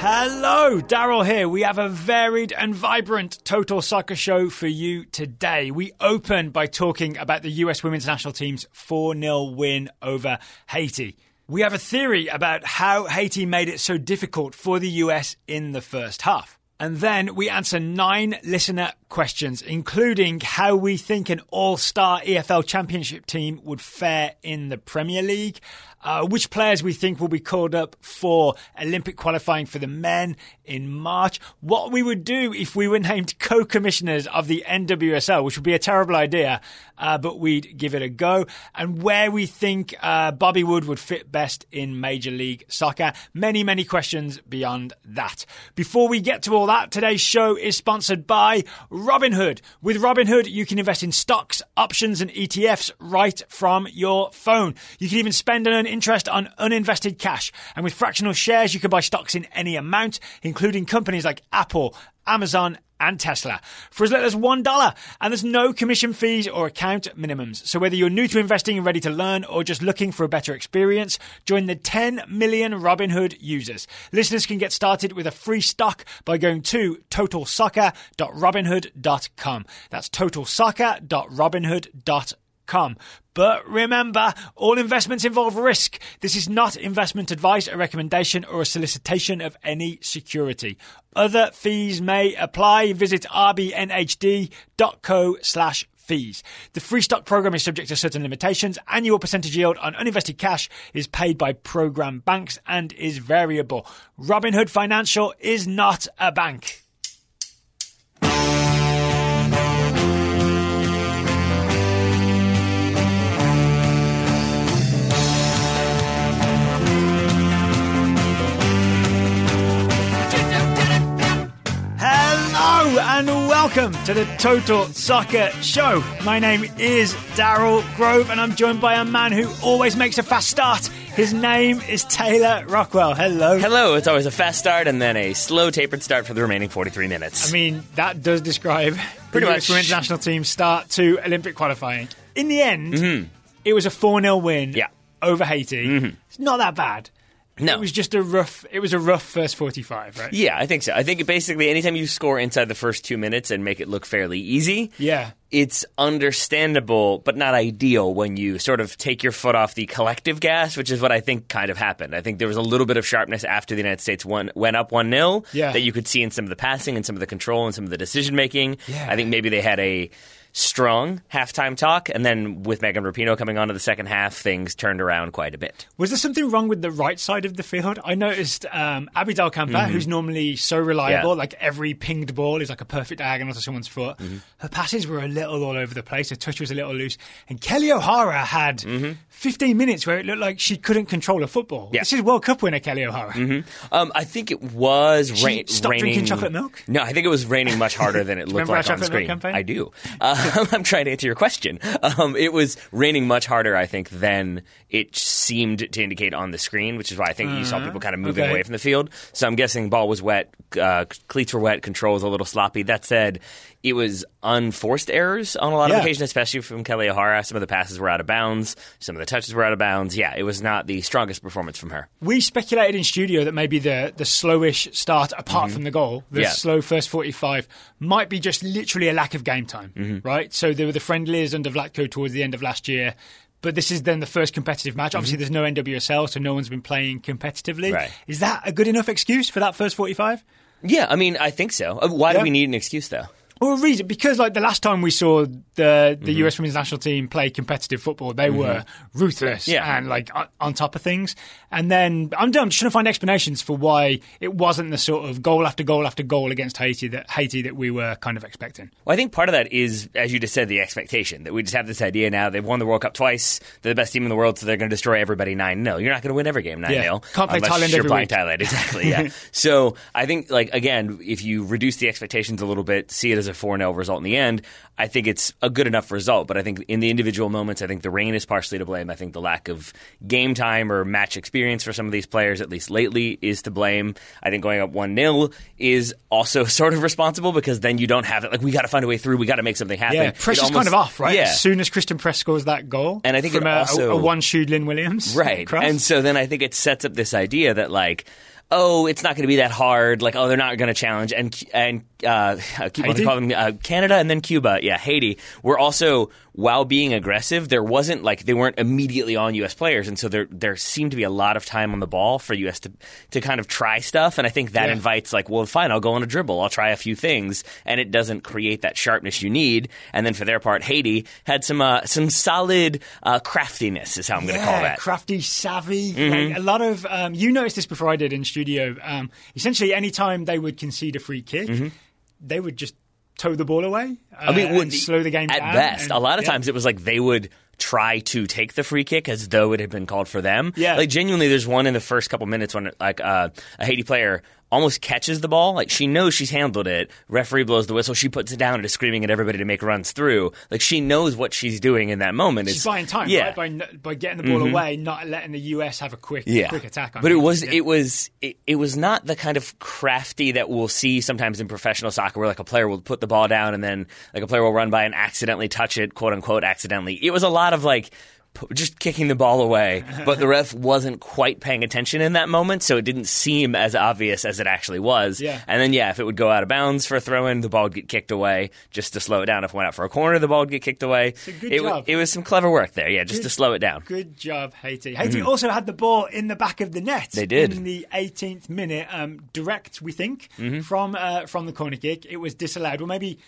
Hello, Daryl here. We have a varied and vibrant total soccer show for you today. We open by talking about the US women's national team's 4 0 win over Haiti. We have a theory about how Haiti made it so difficult for the US in the first half. And then we answer nine listener questions, including how we think an all star EFL championship team would fare in the Premier League, uh, which players we think will be called up for Olympic qualifying for the men in March, what we would do if we were named co commissioners of the NWSL, which would be a terrible idea, uh, but we'd give it a go, and where we think uh, Bobby Wood would fit best in Major League Soccer. Many, many questions beyond that. Before we get to all that, today's show is sponsored by Robinhood. With Robinhood, you can invest in stocks, options, and ETFs right from your phone. You can even spend and earn interest on uninvested cash. And with fractional shares, you can buy stocks in any amount, including companies like Apple, Amazon, and Tesla for as little as $1. And there's no commission fees or account minimums. So whether you're new to investing and ready to learn or just looking for a better experience, join the 10 million Robinhood users. Listeners can get started with a free stock by going to totalsoccer.robinhood.com. That's totalsoccer.robinhood.com. But remember, all investments involve risk. This is not investment advice, a recommendation, or a solicitation of any security. Other fees may apply. Visit rbnhd.co slash fees. The free stock program is subject to certain limitations. Annual percentage yield on uninvested cash is paid by program banks and is variable. Robinhood Financial is not a bank. Hello and welcome to the Total Soccer Show. My name is Daryl Grove and I'm joined by a man who always makes a fast start. His name is Taylor Rockwell. Hello. Hello, it's always a fast start and then a slow tapered start for the remaining 43 minutes. I mean, that does describe Pretty much. from international national team start to Olympic qualifying. In the end, it was a 4 0 win Mm-hmm. Yeah. over Haiti. It's not that bad. No. It was just a rough it was a rough first 45, right? yeah, I think so. I think basically anytime you score inside the first two minutes and make it look fairly easy, Yeah. it's understandable but not ideal when you sort of take your foot off the collective gas, which is what I think kind of happened. I think there was a little bit of sharpness after the United States won, went up 1 0 Yeah. that you could see in some of the passing and some of the control and some of the decision making. Yeah. I think maybe they had a strong halftime talk, and then with Megan Rapinoe coming on to the second half, things turned around quite a bit. Was there something wrong with the right side of the field? I noticed um, Abby Dahlkemper, who's normally so reliable, Mm-hmm. Yeah. like every pinged ball is like a perfect diagonal to someone's foot. Mm-hmm. Her passes were a little all over the place. Her touch was a little loose. And Kelly O'Hara had 15 minutes where it looked like she couldn't control a football. Mm-hmm. Yeah. This is World Cup winner Kelly O'Hara. Um, I think it was stopped raining. drinking chocolate milk? No, I think it was raining much harder than it looked like on the screen. I do. Uh, I'm trying to answer your question. Um, it was raining much harder, I think, than it seemed to indicate on the screen, which is why I think you saw people kind of moving Uh-huh. okay. away from the field. So I'm guessing ball was wet, uh, cleats were wet, control was a little sloppy. That said, it was unforced errors on a lot Yeah. of occasions, especially from Kelly O'Hara. Some of the passes were out of bounds, some of the touches were out of bounds. Yeah, it was not the strongest performance from her. We speculated in studio that maybe the the slowish start, apart from the goal, the Mm-hmm. Yeah. slow first forty five, might be just literally a lack of game time, Mm-hmm. right? So there were the friendlies under Vlatko towards the end of last year, but this is then the first competitive match. Obviously, there's no NWSL, so no one's been playing competitively. Mm-hmm. Right. Is that a good enough excuse for that first forty five? Yeah, I mean, I think so. Uh, Why Yeah. do we need an excuse, though? Or a reason because like the last time we saw the the Mm-hmm. US women's national team play competitive football, they were ruthless Yeah. and like on, on top of things. And then I'm, I'm just trying to find explanations for why it wasn't the sort of goal after goal after goal against Haiti that Haiti that we were kind of expecting. Well, I think part of that is, as you just said, the expectation that we just have this idea now. They've won the World Cup twice. They're the best team in the world, so they're going to destroy everybody 9 0. You're not going to win every game 9 0. Yeah. Can't play Thailand you're every playing week. Thailand. Exactly, yeah. so I think, like, again, if you reduce the expectations a little bit, see it as a 4 0 result in the end, I think it's a good enough result. But I think in the individual moments, I think the rain is partially to blame. I think the lack of game time or match experience for some of these players, at least lately, is to blame. I think going up 1 0 is also sort of responsible because then you don't have it. Like, we got to find a way through. We got to make something happen. Yeah, pressure's almost- kind of off, right? Yeah. As soon as Christen Press scores that goal, And I think from a, also- a, one shoed Lynn Williams, Right. cross. And so then I think it sets up this idea that, like, oh, it's not going to be that hard. Like, oh, they're not going to challenge. And and uh, I keep Haiti? calling them uh, Canada and then Cuba. Yeah, Haiti We're also while being aggressive. There wasn't like they weren't immediately on U.S. players, and so there there seemed to be a lot of time on the ball for U.S. to to kind of try stuff. And I think that Yeah. invites like, well, fine, I'll go on a dribble, I'll try a few things, and it doesn't create that sharpness you need. And then for their part, Haiti had some uh, some solid uh, craftiness, is how I'm going to call Yeah, that. crafty, savvy. Like, a lot of um, you noticed this before I did in studio. Um, essentially, anytime they would concede a free kick, they would just toe the ball away. Uh. I mean, and when- slow the game at down. best. and- a lot of yeah. times it was like they would try to take the free kick as though it had been called for them. Yeah. like genuinely, there's one in the first couple minutes when like uh, a Haiti player almost catches the ball. Like she knows she's handled it. Referee blows the whistle. She puts it down and is screaming at everybody to make runs through. Like she knows what she's doing in that moment. She's It's- buying time, yeah. right? By by getting the ball mm-hmm. away, not letting the US have a quick yeah. quick attack. On but it was Yeah. it was it, it was not the kind of crafty that we'll see sometimes in professional soccer where like a player will put the ball down and then like a player will run by and accidentally touch it, quote unquote accidentally. It was a lot of like just kicking the ball away, but the ref wasn't quite paying attention in that moment, so it didn't seem as obvious as it actually was. Yeah. And then yeah, if it would go out of bounds for a throw in, the ball would get kicked away just to slow it down. If it went out for a corner, the ball would get kicked away. a good it, job. it was some clever work there, yeah, just to slow it down. Good job, Haiti. Haiti also had the ball in the back of the net. Mm-hmm. They did. in the 18th minute, um, direct. We think Mm-hmm. from uh, from the corner kick, it was disallowed. Well, maybe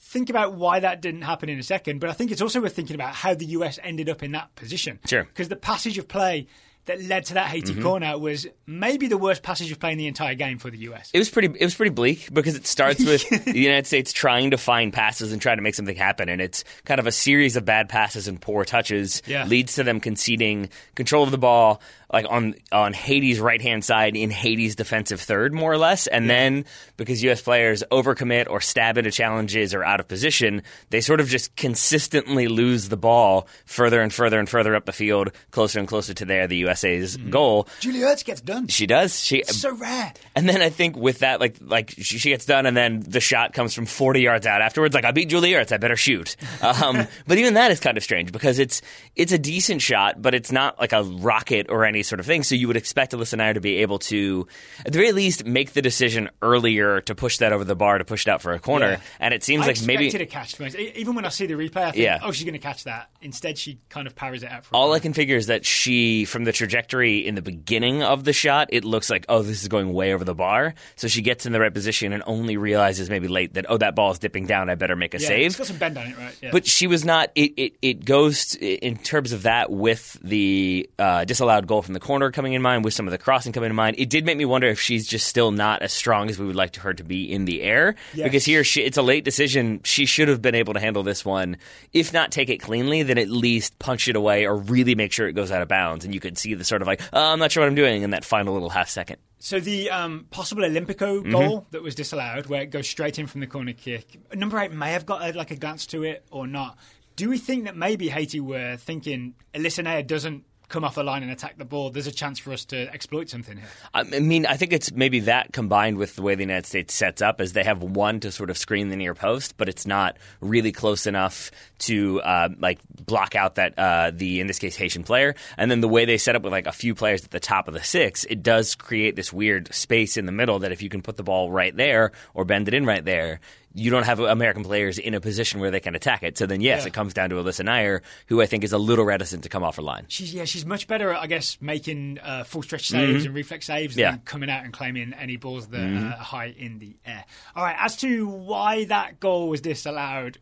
think about why that didn't happen in a second. But I think it's also worth thinking about how the US ended up in that position. Sure. because the passage of play that led to that Haiti Mm-hmm. corner was maybe the worst passage of play in the entire game for the US. It was pretty. It was pretty bleak because it starts with the United States trying to find passes and trying to make something happen, and it's kind of a series of bad passes and poor touches Yeah. leads to them conceding control of the ball, like on on Haiti's right hand side in Haiti's defensive third, more or less, and then because U.S. players overcommit or stab into challenges or out of position, they sort of just consistently lose the ball further and further and further up the field, closer and closer to there the USA's goal. Julie Ertz gets done. She does. She so rare. and then I think with that, like like she, she gets done, and then the shot comes from 40 yards out afterwards. Like I beat Julie Ertz, I better shoot. Um, but even that is kind of strange because it's it's a decent shot, but it's not like a rocket or any sort of thing. So you would expect Alyssa Naeher to be able to, at the very least, make the decision earlier to push that over the bar to push it out for a corner. Yeah. And it seems I like maybe expected a catch. to be honest. E- Even when I see the replay, I think, Yeah. oh, she's going to catch that. Instead, she kind of parries it out for a All corner. I can figure is that she, from the trajectory in the beginning of the shot, it looks like, oh, this is going way over the bar. So she gets in the right position and only realizes maybe late that, oh, that ball is dipping down. I better make a yeah, save. It's got some bend on it, right? Yeah. But she was not. It, it, it goes t- in terms of that with the uh, disallowed goal from the corner coming in mind, with some of the crossing coming in mind. It did make me wonder if she's just still not as strong as we would like her to be in the air. Yes. Because here she, it's a late decision. She should have been able to handle this one. If not take it cleanly, then at least punch it away or really make sure it goes out of bounds. And you could see the sort of like, oh, I'm not sure what I'm doing in that final little half second. So the um, possible Olympico Mm-hmm. goal that was disallowed, where it goes straight in from the corner kick, number eight may have got a, like a glance to it or not. Do we think that maybe Haiti were thinking Alyssa doesn't come off the line and attack the ball? There's a chance for us to exploit something here. I mean, I think it's maybe that combined with the way the United States sets up, as they have one to sort of screen the near post, but it's not really close enough to uh, like block out that uh, the in this case Haitian player. And then the way they set up with like a few players at the top of the six, it does create this weird space in the middle that if you can put the ball right there or bend it in right there. You don't have American players in a position where they can attack it. So then, yes, Yeah. it comes down to Alyssa Naeher, who I think is a little reticent to come off her line. She's yeah, she's much better at I guess making uh, full stretch saves and reflex saves Mm-hmm. Yeah. Mm-hmm. than coming out and claiming any balls that uh, are high in the air. All right, as to why that goal was disallowed,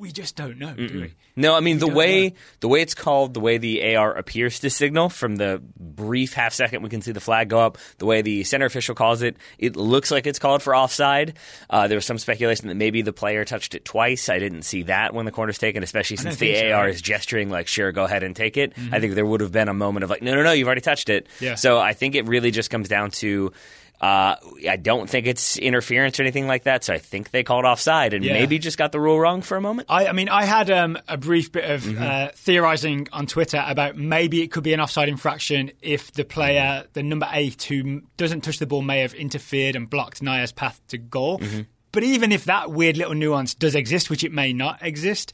we just don't know, do we? No, I mean the way know. the way it's called, the way the AR appears to signal from the brief half second we can see the flag go up, the way the center official calls it, it looks like it's called for offside. Uh, there was some speculation that maybe the player touched it twice. I didn't see that when the corner's taken, especially since the so, AR right? is gesturing like, "Sure, go ahead and take it." I think there would have been a moment of like, "No, no, no, you've already touched it." Yeah. So I think it really just comes down to. Uh, I don't think it's interference or anything like that, so I think they called offside and Yeah. maybe just got the rule wrong for a moment. I, I mean, I had um, a brief bit of Mm-hmm. uh, theorising on Twitter about maybe it could be an offside infraction if the player, the number eight who doesn't touch the ball, may have interfered and blocked Naeher's path to goal. Mm-hmm. But even if that weird little nuance does exist, which it may not exist,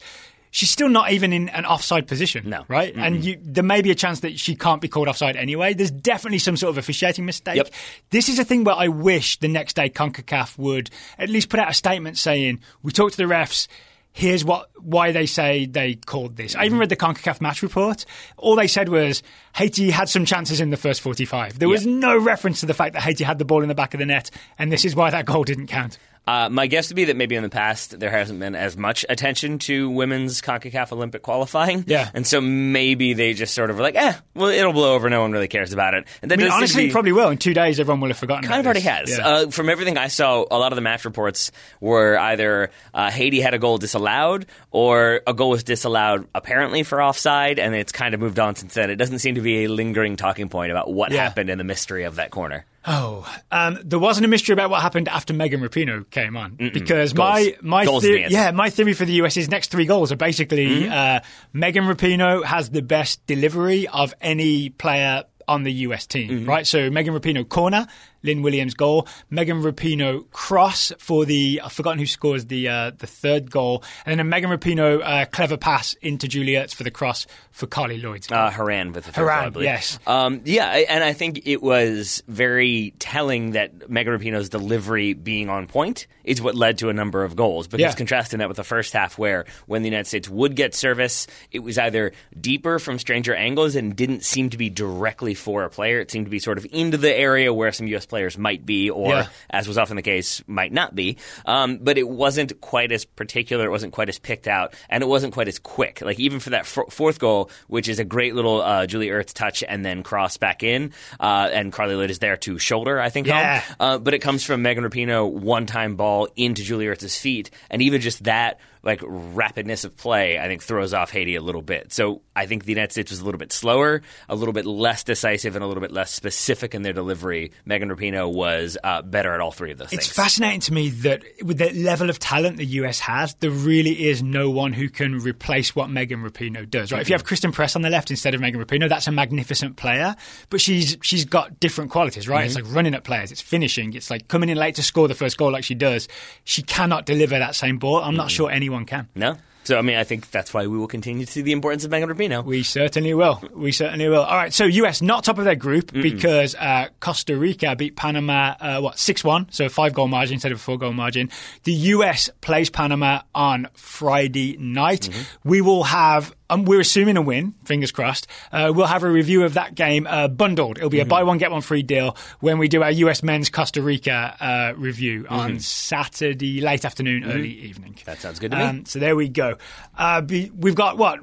she's still not even in an offside position. No. Right? And you, there may be a chance that she can't be called offside anyway. There's definitely some sort of officiating mistake. Yep. This is a thing where I wish the next day CONCACAF would at least put out a statement saying, we talked to the refs. Here's what why they say they called this. I even mm-hmm. read the CONCACAF match report. All they said was Haiti had some chances in the first 45. There was no reference to the fact that Haiti had the ball in the back of the net, and this is why that goal didn't count. Uh, my guess would be that maybe in the past there hasn't been as much attention to women's CONCACAF Olympic qualifying. Yeah. And so maybe they just sort of were like, eh, well, it'll blow over. No one really cares about it. And that I mean, does seem to honestly, be- probably will. In two days, everyone will have forgotten. About it. Kind of already has. Yeah. Uh, from everything I saw, a lot of the match reports were either uh, Haiti had a goal disallowed or a goal was disallowed apparently for offside, and it's kind of moved on since then. It doesn't seem to be a lingering talking point about what Yeah. happened in the mystery of that corner. Oh, um, there wasn't a mystery about what happened after Megan Rapinoe came on because my Goals. my is the theory, yeah my theory for the US's next three goals are basically Mm-hmm. uh, Megan Rapinoe has the best delivery of any player on the US team, Mm-hmm. right? So Megan Rapinoe corner, Lynn Williams goal, Megan Rapinoe cross for the I've forgotten who scores the uh, the third goal, and then a Megan Rapinoe uh, clever pass into Julie Ertz for the cross for Carly Lloyd's. goal. Uh, Horan with the third Horan, goal, I believe. yes. Um, yeah, and I think it was very telling that Megan Rapinoe's delivery being on point is what led to a number of goals. Because Yeah. contrasting that with the first half, where when the United States would get service, it was either deeper from stranger angles and didn't seem to be directly for a player. It seemed to be sort of into the area where some U.S. players might be, or Yeah. as was often the case, might not be. Um, but it wasn't quite as particular. It wasn't quite as picked out, and it wasn't quite as quick. Like even for that f- fourth goal, which is a great little uh, Julie Ertz touch and then cross back in, uh, and Carly Lloyd is there to shoulder. I think. Yeah. Home. Uh, but it comes from Megan Rapinoe one time ball into Julie Ertz's feet, and even just that. Like rapidness of play, I think throws off Haiti a little bit. So I think the United States was a little bit slower, a little bit less decisive, and a little bit less specific in their delivery. Megan Rapinoe was uh, better at all three of those It's things. fascinating to me that with the level of talent the US has, there really is no one who can replace what Megan Rapinoe does. Right? If you have Christen Press on the left instead of Megan Rapinoe, that's a magnificent player. But she's she's got different qualities, right? It's like running at players, it's finishing, it's like coming in late to score the first goal like she does. She cannot deliver that same ball. I'm not sure anyone can. No. So I mean, I think that's why we will continue to see the importance of Megan Rapinoe. We certainly will. We certainly will. All right. So US not top of their group because uh, Costa Rica beat Panama uh, what six one, so a five goal margin instead of a four goal margin. The US plays Panama on Friday night. We will have. Um, we're assuming a win, fingers crossed. Uh, we'll have a review of that game uh, bundled. It'll be a buy one get one free deal when we do our US men's Costa Rica uh, review on Saturday late afternoon, early evening. That sounds good to me. Um, so there we go. Uh, be, we've got what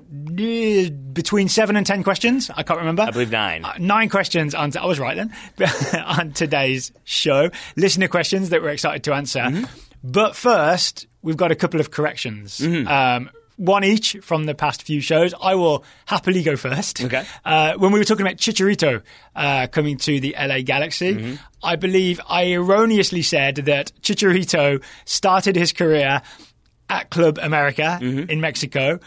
between seven and ten questions. I can't remember. I believe nine. Uh, nine questions on. I was right then. on today's show, listener questions that we're excited to answer. Mm-hmm. But first, we've got a couple of corrections. Mm-hmm. Um, one each from the past few shows. I will happily go first. Okay. Uh, when we were talking about Chicharito uh, coming to the LA Galaxy, Mm-hmm. I believe I erroneously said that Chicharito started his career at Club America Mm-hmm. in Mexico.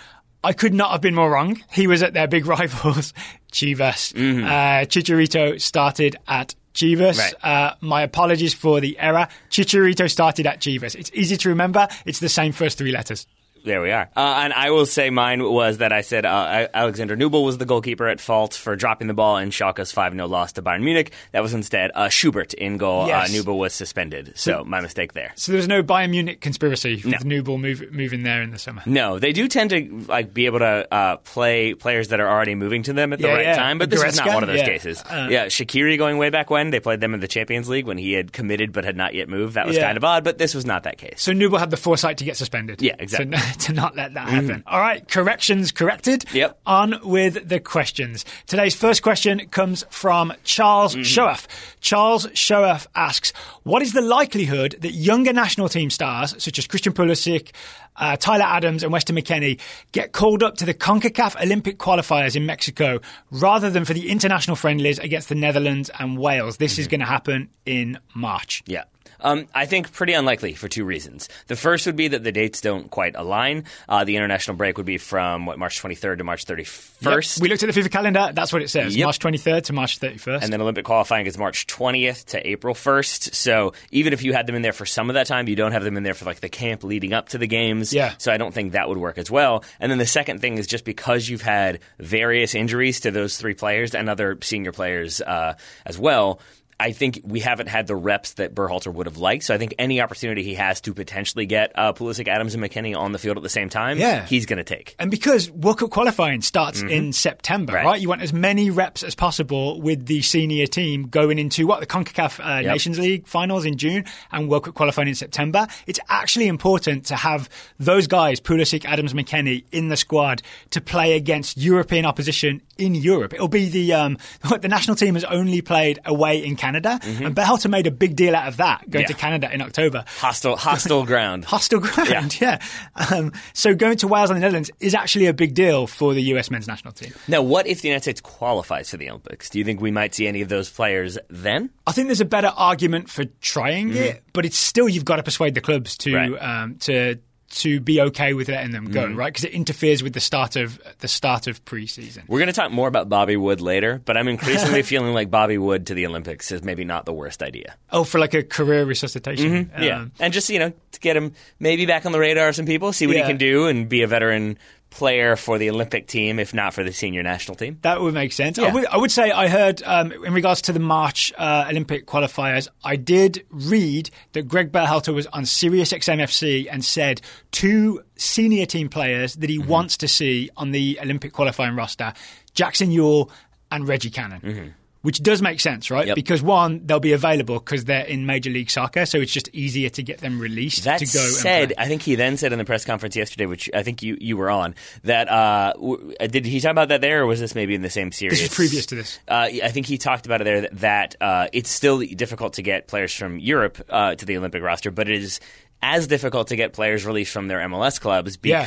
I could not have been more wrong. He was at their big rivals, Chivas. Uh, Chicharito started at Chivas. Right. Uh, my apologies for the error. Chicharito started at Chivas. It's easy to remember. It's the same first three letters. There we are. Uh, and I will say mine was that I said uh, Alexander Nubel was the goalkeeper at fault for dropping the ball in Schalke's 5 0 loss to Bayern Munich. That was instead uh, Schubert in goal. Yes. Uh, Nubel was suspended. So, my mistake there. So there was no Bayern Munich conspiracy No. with Nubel move, moving there in the summer. No, they do tend to like be able to uh, play players that are already moving to them at the Yeah, right yeah. time, but this is not one of those Yeah. cases. Uh, yeah, Shaqiri going way back when they played them in the Champions League when he had committed but had not yet moved. That was kind of odd, but this was not that case. So Nubel had the foresight to get suspended. Yeah, exactly. Mm-hmm. To, not let that happen. All right, corrections corrected. Yep. On with the questions. Today's first question comes from Charles. Shoaff. Charles Shoaff asks, "What is the likelihood that younger national team stars such as Christian Pulisic?" Uh, Tyler Adams and Weston McKennie get called up to the CONCACAF Olympic qualifiers in Mexico rather than for the international friendlies against the Netherlands and Wales. This Mm-hmm. is going to happen in March. Yeah. Um, I think pretty unlikely for two reasons. The first would be that the dates don't quite align. Uh, the international break would be from what March 23rd to March 31st. Yep. We looked at the FIFA calendar. That's what it says. Yep. March 23rd to March 31st. And then Olympic qualifying is March 20th to April 1st. So even if you had them in there for some of that time, you don't have them in there for like the camp leading up to the games. Yeah. So I don't think that would work as well. And then the second thing is just because you've had various injuries to those three players and other senior players uh, as well. I think we haven't had the reps that Berhalter would have liked. So I think any opportunity he has to potentially get uh, Pulisic, Adams, and McKennie on the field at the same time, Yeah. he's going to take. And because World Cup qualifying starts in September, right. Mm-hmm. Right. You want as many reps as possible with the senior team going into what the Concacaf uh, Yep. Nations League finals in June and World Cup qualifying in September. It's actually important to have those guys, Pulisic, Adams, McKennie, in the squad to play against European opposition in Europe. It'll be the um, the national team has only played away in Canada, and Berhalter made a big deal out of that going Mm-hmm. Yeah. to Canada in October Hostile, hostile ground. hostile ground. Yeah. Um, so going to Wales and the Netherlands is actually a big deal for the US men's national team. Now, what if the United States qualifies for the Olympics? Do you think we might see any of those players then? I think there's a better argument for trying it, but it's still you've got to persuade the clubs to Mm-hmm. Right. Mm-hmm. um, to to be okay with letting them go, right? Because it interferes with the start of the start of preseason. We're going to talk more about Bobby Wood later, but I'm increasingly feeling like Bobby Wood to the Olympics is maybe not the worst idea. Oh, for like a career resuscitation. yeah, Um, and just you know to get him maybe back on the radar of some people, see what Yeah. he can do, and be a veteran player for the Olympic team, if not for the senior national team. That would make sense. I, would, I would say I heard um, in regards to the March uh, Olympic qualifiers, I did read that Greg Berhalter was on Sirius XMFC and said two senior team players that Mm-hmm. he wants to see on the Olympic qualifying roster: Jackson Yueill and Reggie Cannon. Which does make sense, right? Yep. Because one, they'll be available because they're in Major League Soccer, so it's just easier to get them released That to go. said. I think he then said in the press conference yesterday, which I think you, you were on, that uh, w- did he talk about that there, or was this maybe in the same series? This is previous to this. Uh, I think he talked about it there that, that uh, it's still difficult to get players from Europe uh, to the Olympic roster, but it is as difficult to get players released from their MLS clubs Yeah.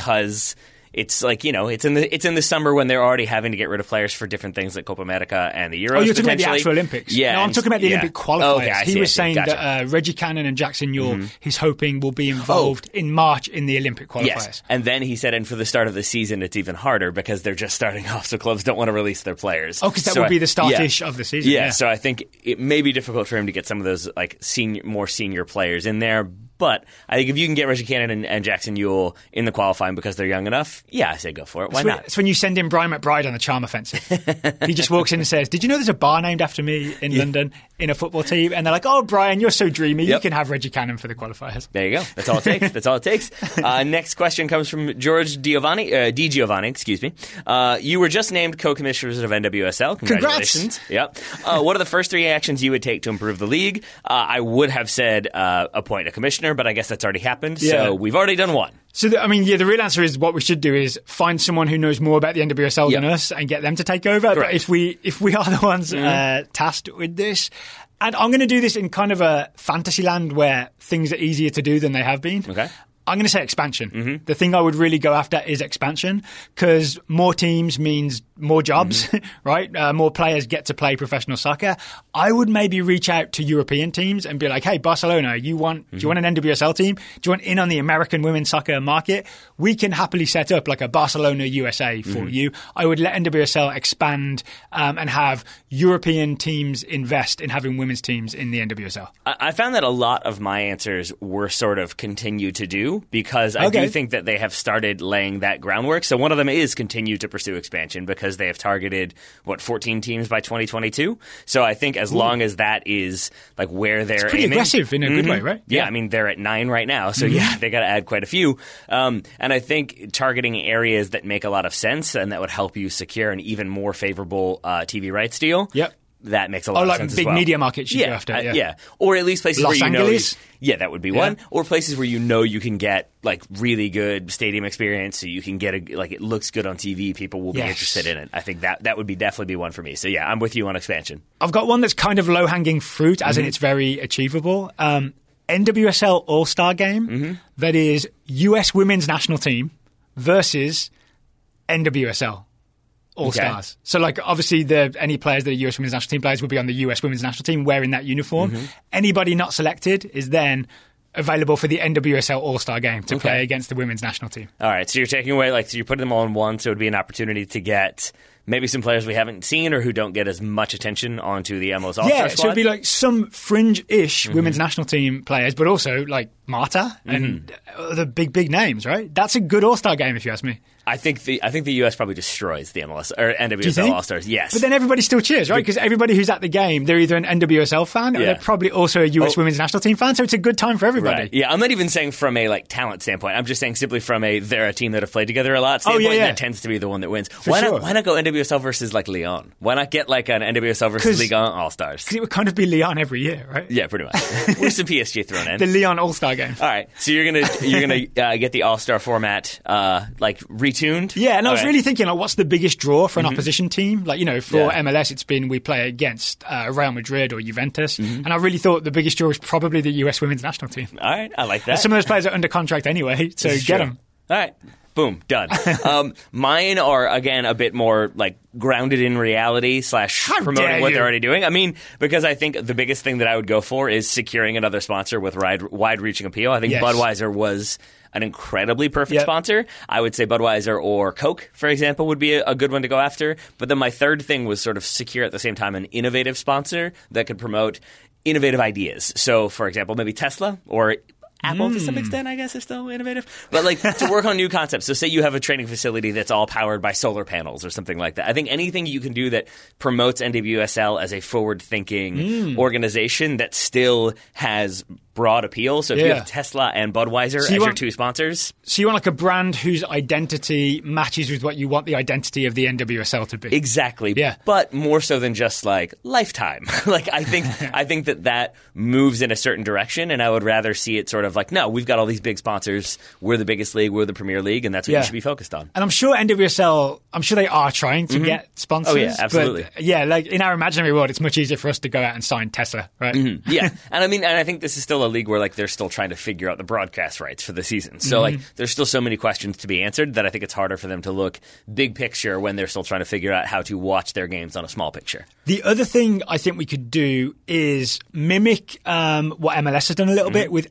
It's like you know, it's in the it's in the summer when they're already having to get rid of players for different things like Copa America and the Euros. Oh, you're talking about the actual Olympics. Yeah, no, I'm talking about the yeah. Olympic qualifiers. Okay, I he was saying Gotcha. Mm-hmm. that uh, Reggie Cannon and Jackson Yueill, he's hoping will be involved in March in the Olympic qualifiers. Yes, and then he said, and for the start of the season, it's even harder because they're just starting off, so clubs don't want to release their players. Oh, because that So would I- be the start yeah. of the season, Yeah, yeah. so I think it may be difficult for him to get some of those like senior, more senior players in there. But I think if you can get Reggie Cannon and, and Jackson Yueill in the qualifying because they're young enough, yeah, I say go for it. Why It's when, not? it's when you send in Brian McBride on the charm offensive. he just walks in and says, "Did you know there's a bar named after me in London in a football team?" And they're like, "Oh, Brian, you're so dreamy. You can have Reggie Cannon for the qualifiers." There you go. That's all it takes. That's all it takes. Uh, next question comes from George Giovanni, uh, Di Giovanni. Excuse me. Uh, you were just named co-commissioners of NWSL. Congratulations. Yep. Uh, what are the first three actions you would take to improve the league? Uh, I would have said uh, appoint a commissioner, but I guess that's already happened. Yeah. So we've already done one. So, the, I mean, yeah, the real answer is what we should do is find someone who knows more about the NWSL than us and get them to take over. But if we if we are the ones uh, tasked with this, and I'm going to do this in kind of a fantasy land where things are easier to do than they have been. Okay. I'm going to say expansion. The thing I would really go after is expansion because more teams means more jobs, right? Uh, more players get to play professional soccer. I would maybe reach out to European teams and be like, "Hey, Barcelona, you want do you want an NWSL team? Do you want in on the American women's soccer market? We can happily set up like a Barcelona USA for you. I would let NWSL expand um, and have European teams invest in having women's teams in the NWSL. I I found that a lot of my answers were sort of continue to do because I Okay. do think that they have started laying that groundwork. So one of them is continue to pursue expansion because they have targeted what 14 teams by 2022. So I think as long as that is like where they're pretty aiming- aggressive in a good Mhm. way, right? Yeah, Yeah. Mm-hmm. I mean they're at nine right now, so yeah, they got to add quite a few. Um, and I think targeting areas that make a lot of sense and that would help you secure an even more favorable uh, TV rights deal. Yep. That makes a lot Oh, of like sense as big well. media markets you yeah, go after, uh, yeah. or at least places Los where you Angeles? know. Yeah, that would be Yeah. one. Or places where you know you can get like really good stadium experience, so you can get a like it looks good on TV. People will be Yes. interested in it. I think that that would be definitely be one for me. So yeah, I'm with you on expansion. I've got one that's kind of low hanging fruit, as in it's very achievable. Um, NWSL All Star game that is US women's national team versus NWSL All Stars. So, like, obviously, the any players that the US Women's National Team players will be on the US Women's National Team wearing that uniform. Mm-hmm. Anybody not selected is then available for the NWSL All Star game to Okay. play against the women's national team. All right, so you're taking away like so you're putting them all in one, so it would be an opportunity to get maybe some players we haven't seen or who don't get as much attention onto the MLS All yeah, Star so it'd be like some fringe-ish Mm-hmm. women's national team players, but also like Marta and the big, big names, right? That's a good All Star game, if you ask me. I think the I think the US probably destroys the MLS or NWSL? All Stars. Yes, But then everybody still cheers, right? Because everybody who's at the game, they're either an NWSL fan or Yeah. they're probably also a US Oh. women's national team fan. So it's a good time for everybody. Right. Yeah, I'm not even saying from a like talent standpoint. I'm just saying simply from a they're a team that have played together a lot Oh, yeah, yeah. That tends to be the one that wins. why sure. not? Why not go NWSL versus like Lyon? Why not get like an NWSL versus 1 All Stars? Because it would kind of be Lyon every year, right? Yeah, pretty much. With some PSG thrown in. The Lyon All Star game. All right, so you're gonna you're gonna uh, get the All Star format uh, like retuned. Yeah, and I was right. really thinking, like, what's the biggest draw for an opposition team? Like, you know, for Yeah. MLS, it's been we play against uh, Real Madrid or Juventus, Mm-hmm. and I really thought the biggest draw was probably the US women's national team. All right, I like that. Some of those players are under contract anyway, so get true. them. All right. Boom, done. um, mine are again a bit more like grounded in reality slash How promoting what they're already doing. I mean, because I think the biggest thing that I would go for is securing another sponsor with wide wide reaching appeal. I think Yes. Budweiser was an incredibly perfect Yep. sponsor. I would say Budweiser or Coke, for example, would be a, a good one to go after. But then my third thing was sort of secure at the same time an innovative sponsor that could promote innovative ideas. So, for example, maybe Tesla or Apple to some hmm. extent, I guess, is still innovative. But like to work on new concepts. So, say you have a training facility that's all powered by solar panels or something like that. I think anything you can do that promotes NWSL as a forward-thinking hmm. organization that still has broad appeal. So, if you have Tesla and Budweiser as you your want- two sponsors, So you want like a brand whose identity matches with what you want the identity of the NWSL to be. Exactly. Yeah. But more so than just like lifetime. like I think I think that that moves in a certain direction, and I would rather see it sort of like no, we've got all these big sponsors. We're the biggest league. We're the Premier League, and that's what Yeah. you should be focused on. And I'm sure NWSL, I'm sure they are trying to get sponsors. Oh, yeah, absolutely. But yeah, like in our imaginary world, it's much easier for us to go out and sign Tesla, right? yeah, and I mean, and I think this is still a league where like they're still trying to figure out the broadcast rights for the season. So Mm-hmm. like, there's still so many questions to be answered that I think it's harder for them to look big picture when they're still trying to figure out how to watch their games on a small picture. The other thing I think we could do is mimic um, what MLS has done a little Mm-hmm. bit with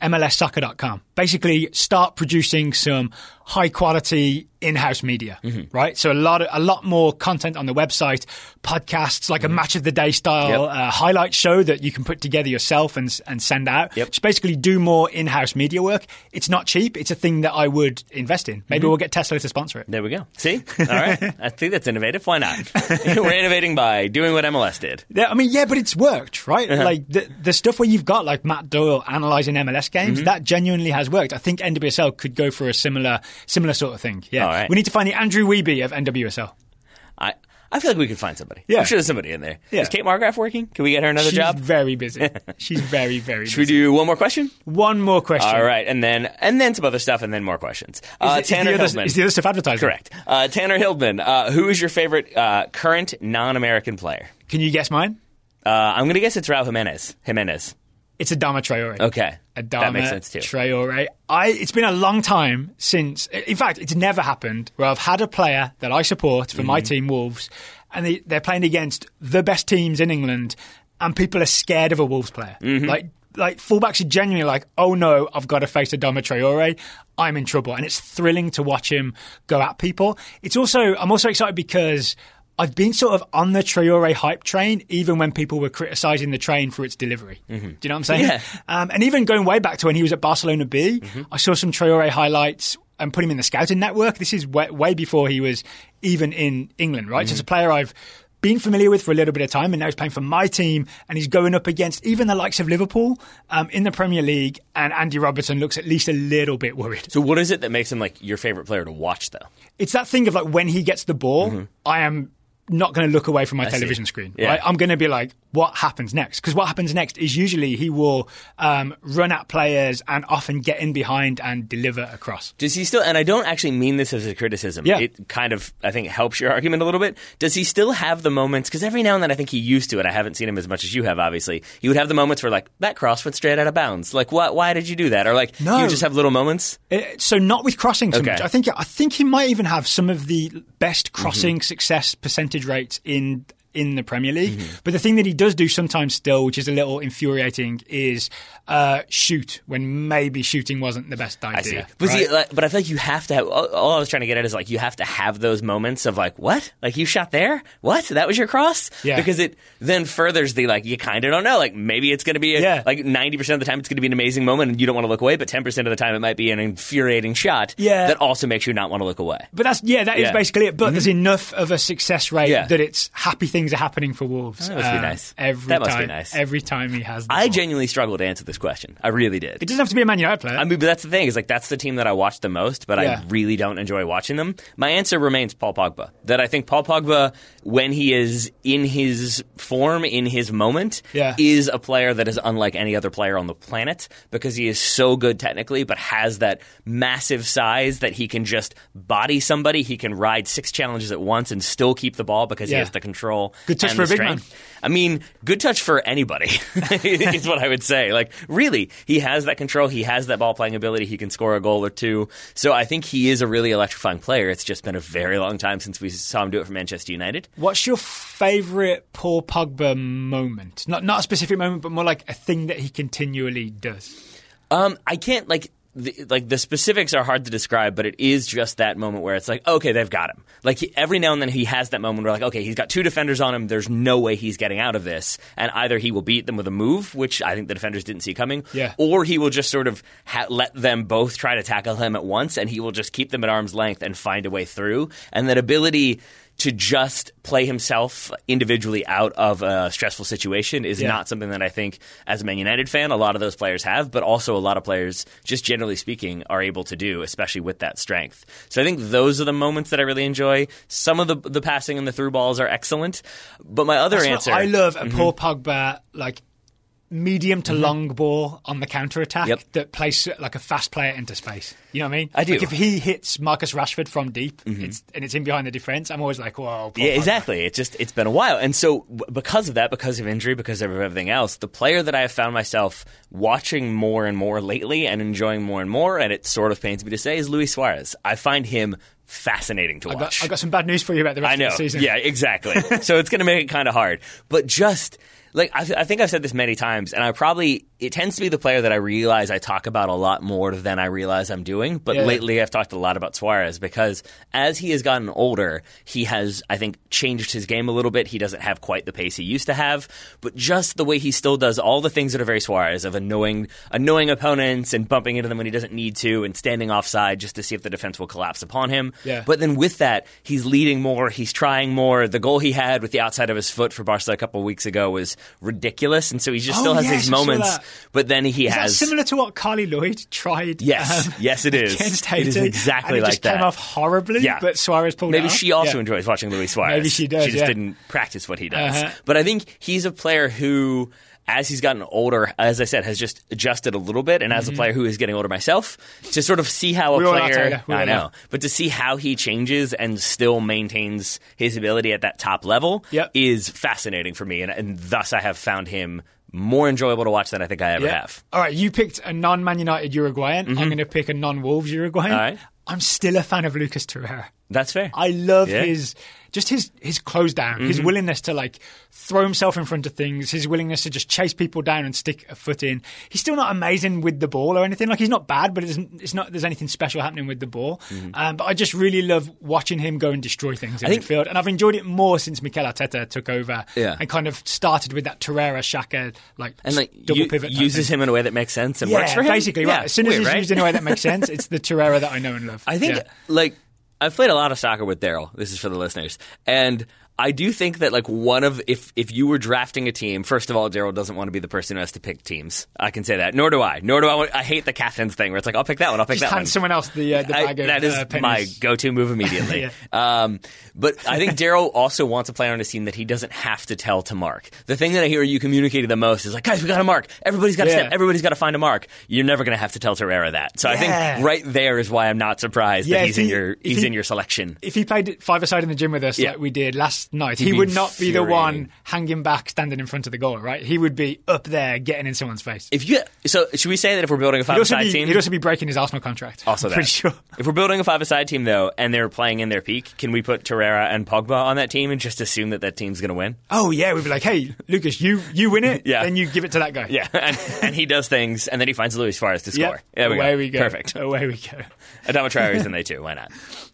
Basically, start producing some high quality in-house media, Mm-hmm. right? So a lot, of, a lot more content on the website, podcasts like a match of the day style Mm-hmm. Yep. uh, highlight show that you can put together yourself and and send out. Yep. Just basically do more in-house media work. It's not cheap. It's a thing that I would invest in. Maybe Mm-hmm. we'll get Tesla to sponsor it. There we go. See? All right. I think that's innovative. Why not? We're innovating by doing what MLS did. Yeah, I mean, yeah, but it's worked, right? Uh-huh. Like the the stuff where you've got like Matt Doyle analyzing MLS games, Mm-hmm. that genuinely has worked. I think NWSL could go for a similar similar sort of thing. Yeah, All right. we need to find the Andrew Wiebe of NWSL. I, I feel like we could find somebody. Yeah. I'm sure there's somebody in there. Yeah. Is Kate Markgraf working? Can we get her another She's job? She's very busy. She's very very. Should we do one more question? One more question. All right, and then and then some other stuff, and then more questions. Uh, Is, the- is Tanner the other, Hildman. is the other stuff advertising? Correct. Uh, Tanner Hildman. Uh, who is your favorite uh, current non-American player? Can you guess mine? Uh, I'm going to guess it's Raul Jimenez. Jimenez. It's Adama Traore. Okay. Adama that makes sense too. Traore. I, it's been a long time since, in fact, it's never happened where I've had a player that I support for Mm-hmm. my team, Wolves, and they, they're playing against the best teams in England, and people are scared of a Wolves player. Mm-hmm. Like, like fullbacks are genuinely like, oh no, I've got to face Adama Traore. I'm in trouble, and it's thrilling to watch him go at people. It's also, I'm also excited because. I've been sort of on the Traore hype train, even when people were criticising the train for its delivery. Do you know what I'm saying? Yeah. Um, and even going way back to when he was at Barcelona B, I saw some Traore highlights and put him in the scouting network. This is way, way before he was even in England, right? So it's a player I've been familiar with for a little bit of time, and now he's playing for my team, and he's going up against even the likes of Liverpool um, in the Premier League, and Andy Robertson looks at least a little bit worried. So, what is it that makes him like your favorite player to watch, though? It's that thing of like when he gets the ball, Mm-hmm. I am not going to look away from my see. television screen. Yeah. Right? I'm going to be like, what happens next? Because what happens next is usually he will um, run at players and often get in behind and deliver across. Does he still? And I don't actually mean this as a criticism. Yeah. It kind of, I think, helps your argument a little bit. Does he still have the moments? Because every now and then, I think he used to it. I haven't seen him as much as you have. Obviously, he would have the moments where like that cross went straight out of bounds. Like, why? Why did you do that? Or like, No. would just have little moments. Uh, so not with crossing so Okay. much. I think I think he might even have some of the best crossing Mm-hmm. success percentage rates in in the Premier League. Mm-hmm. But the thing that he does do sometimes still, which is a little infuriating, is uh, shoot when maybe shooting wasn't the best idea. I. But, see, like, but I feel like you have to have. All, I was trying to get at is like you have to have those moments of like, what? Like you shot there? What? That was your cross? Yeah. Because it then furthers the like you kind of don't know. Like maybe it's going to be a, Yeah. like ninety percent of the time it's going to be an amazing moment and you don't want to look away, but ten percent of the time it might be an infuriating shot. Yeah. That also makes you not want to look away. But that's yeah, that is Yeah. Mm-hmm. basically it. But there's enough of a success rate that it's happy things are happening for Wolves. That must be um, nice. Every That must be time, nice. Every time he has, the I ball. genuinely struggle to answer this question. I really did. It doesn't have to be a Man United player. I mean, but that's the thing is like that's the team that I watch the most, but Yeah. I really don't enjoy watching them. My answer remains Paul Pogba. That I think Paul Pogba, when he is in his form, in his moment, Yeah. is a player that is unlike any other player on the planet because he is so good technically, but has that massive size that he can just body somebody. He can ride six challenges at once and still keep the ball because Yeah. he has the control. Good touch for a big man. I mean, good touch for anybody is what I would say. Like, really, he has that control. He has that ball playing ability. He can score a goal or two. So I think he is a really electrifying player. It's just been a very long time since we saw him do it for Manchester United. What's your favourite Paul Pogba moment? Not not a specific moment, but more like a thing that he continually does. Um, I can't like. The, like the specifics are hard to describe, but it is just that moment where it's like, okay, they've got him. Like he, every now and then he has that moment where like, okay, he's got two defenders on him. There's no way he's getting out of this, and either he will beat them with a move, which I think the defenders didn't see coming, Yeah. or he will just sort of ha- let them both try to tackle him at once, and he will just keep them at arm's length and find a way through. And that ability to just play himself individually out of a stressful situation is Yeah. not something that I think, as a Man United fan, a lot of those players have, but also a lot of players, just generally speaking, are able to do, especially with that strength. So I think those are the moments that I really enjoy. Some of the the passing and the through balls are excellent, but my other That's answer, Mm-hmm. I love a Paul Pogba like medium to long ball on the counter attack Yep. that plays like a fast player into space. You know what I mean? I do. Mm-hmm. Like if he hits Marcus Rashford from deep, it's, and it's in behind the defense, I'm always like, whoa. Yeah, exactly. It's just it's been a while, and so because of that, because of injury, because of everything else, the player that I have found myself watching more and more lately and enjoying more and more, and it sort of pains me to say, is Luis Suarez. I find him fascinating to I watch. got, I got some bad news for you about the rest I know. of the season. Yeah, exactly. so it's going to make it kind of hard. But just like I, th- I think I've said this many times, and I probably it tends to be the player that I realize I talk about a lot more than I realize I'm doing. But Yeah. lately, I've talked a lot about Suarez because as he has gotten older, he has I think changed his game a little bit. He doesn't have quite the pace he used to have, but just the way he still does all the things that are very Suarez of annoying annoying opponents and bumping into them when he doesn't need to, and standing offside just to see if the defense will collapse upon him. Yeah. But then with that, he's leading more, he's trying more. The goal he had with the outside of his foot for Barca a couple weeks ago was ridiculous, and so he just Oh, still has yes, these I moments. But then he Is that has similar to what Carly Lloyd tried? Yes. um, Yes, it is. Against It is exactly and it like just came off horribly. Yeah. but Suarez pulled Maybe she also Yeah. enjoys watching Luis Suarez. Maybe she does, She just yeah. didn't practice what he does. Uh-huh. But I think he's a player who, as he's gotten older, as I said, has just adjusted a little bit. And as a player who is getting older myself, to sort of see how a Mm-hmm. We player, I all know, are. but to see how he changes and still maintains his ability at that top level Yep. is fascinating for me. And, and thus, I have found him more enjoyable to watch than I think I ever Yeah. have. All right, you picked a non-Man United Uruguayan. I'm going to pick a non-Wolves Uruguayan. All right. I'm still a fan of Lucas Torreira. That's fair. I love Yeah. his just his his close down, his willingness to like throw himself in front of things, his willingness to just chase people down and stick a foot in. He's still not amazing with the ball or anything. Like he's not bad, but it isn't, it's not. There's anything special happening with the ball. Um, but I just really love watching him go and destroy things in think- midfield, and I've enjoyed it more since Mikel Arteta took over Yeah. and kind of started with that Torreira Xhaka like and like double u- pivot uses thing. him in a way that makes sense and Yeah, works for him. basically, Yeah, right. As soon as he's right? used in a way that makes sense, it's the Torreira that I know and love. I think Yeah. like I've played a lot of soccer with Daryl. This is for the listeners, and I do think that like one of if if you were drafting a team, first of all, Daryl doesn't want to be the person who has to pick teams. I can say that. Nor do I. Nor do I. Want, I hate the captain's thing where it's like I'll pick that one. I'll pick Just that hand one. someone else the, uh, the I- bag of that is uh, my go-to move immediately. Yeah. um, but I think Daryl also wants a player on his team that he doesn't have to tell to mark. The thing that I hear you communicated the most is like, guys, we got to mark. Everybody's got to Yeah. step. Everybody's got to find a mark. You're never going to have to tell Torreira that. So I think right there is why I'm not surprised Yeah, that he's in your he's he- in your selection. if he played five aside in the gym with us Yeah. like we did last night, he would not be the one hanging back, standing in front of the goal, right? He would be up there, getting in someone's face. If you so, should we say that if we're building a five-a-side team, he'd also be breaking his Arsenal contract. Also I'm pretty sure. If we're building a five-a-side team, though, and they're playing in their peak, can we put Torreira and Pogba on that team and just assume that that team's going to win? Oh yeah, we'd be like, hey, Lucas, you you win it, Yeah. then you give it to that guy. Yeah, and, and he does things, and then he finds Luis Suarez to Yep. score. There we Away go. we go. Perfect. Away we go. Adama Traore's in there too. Why not?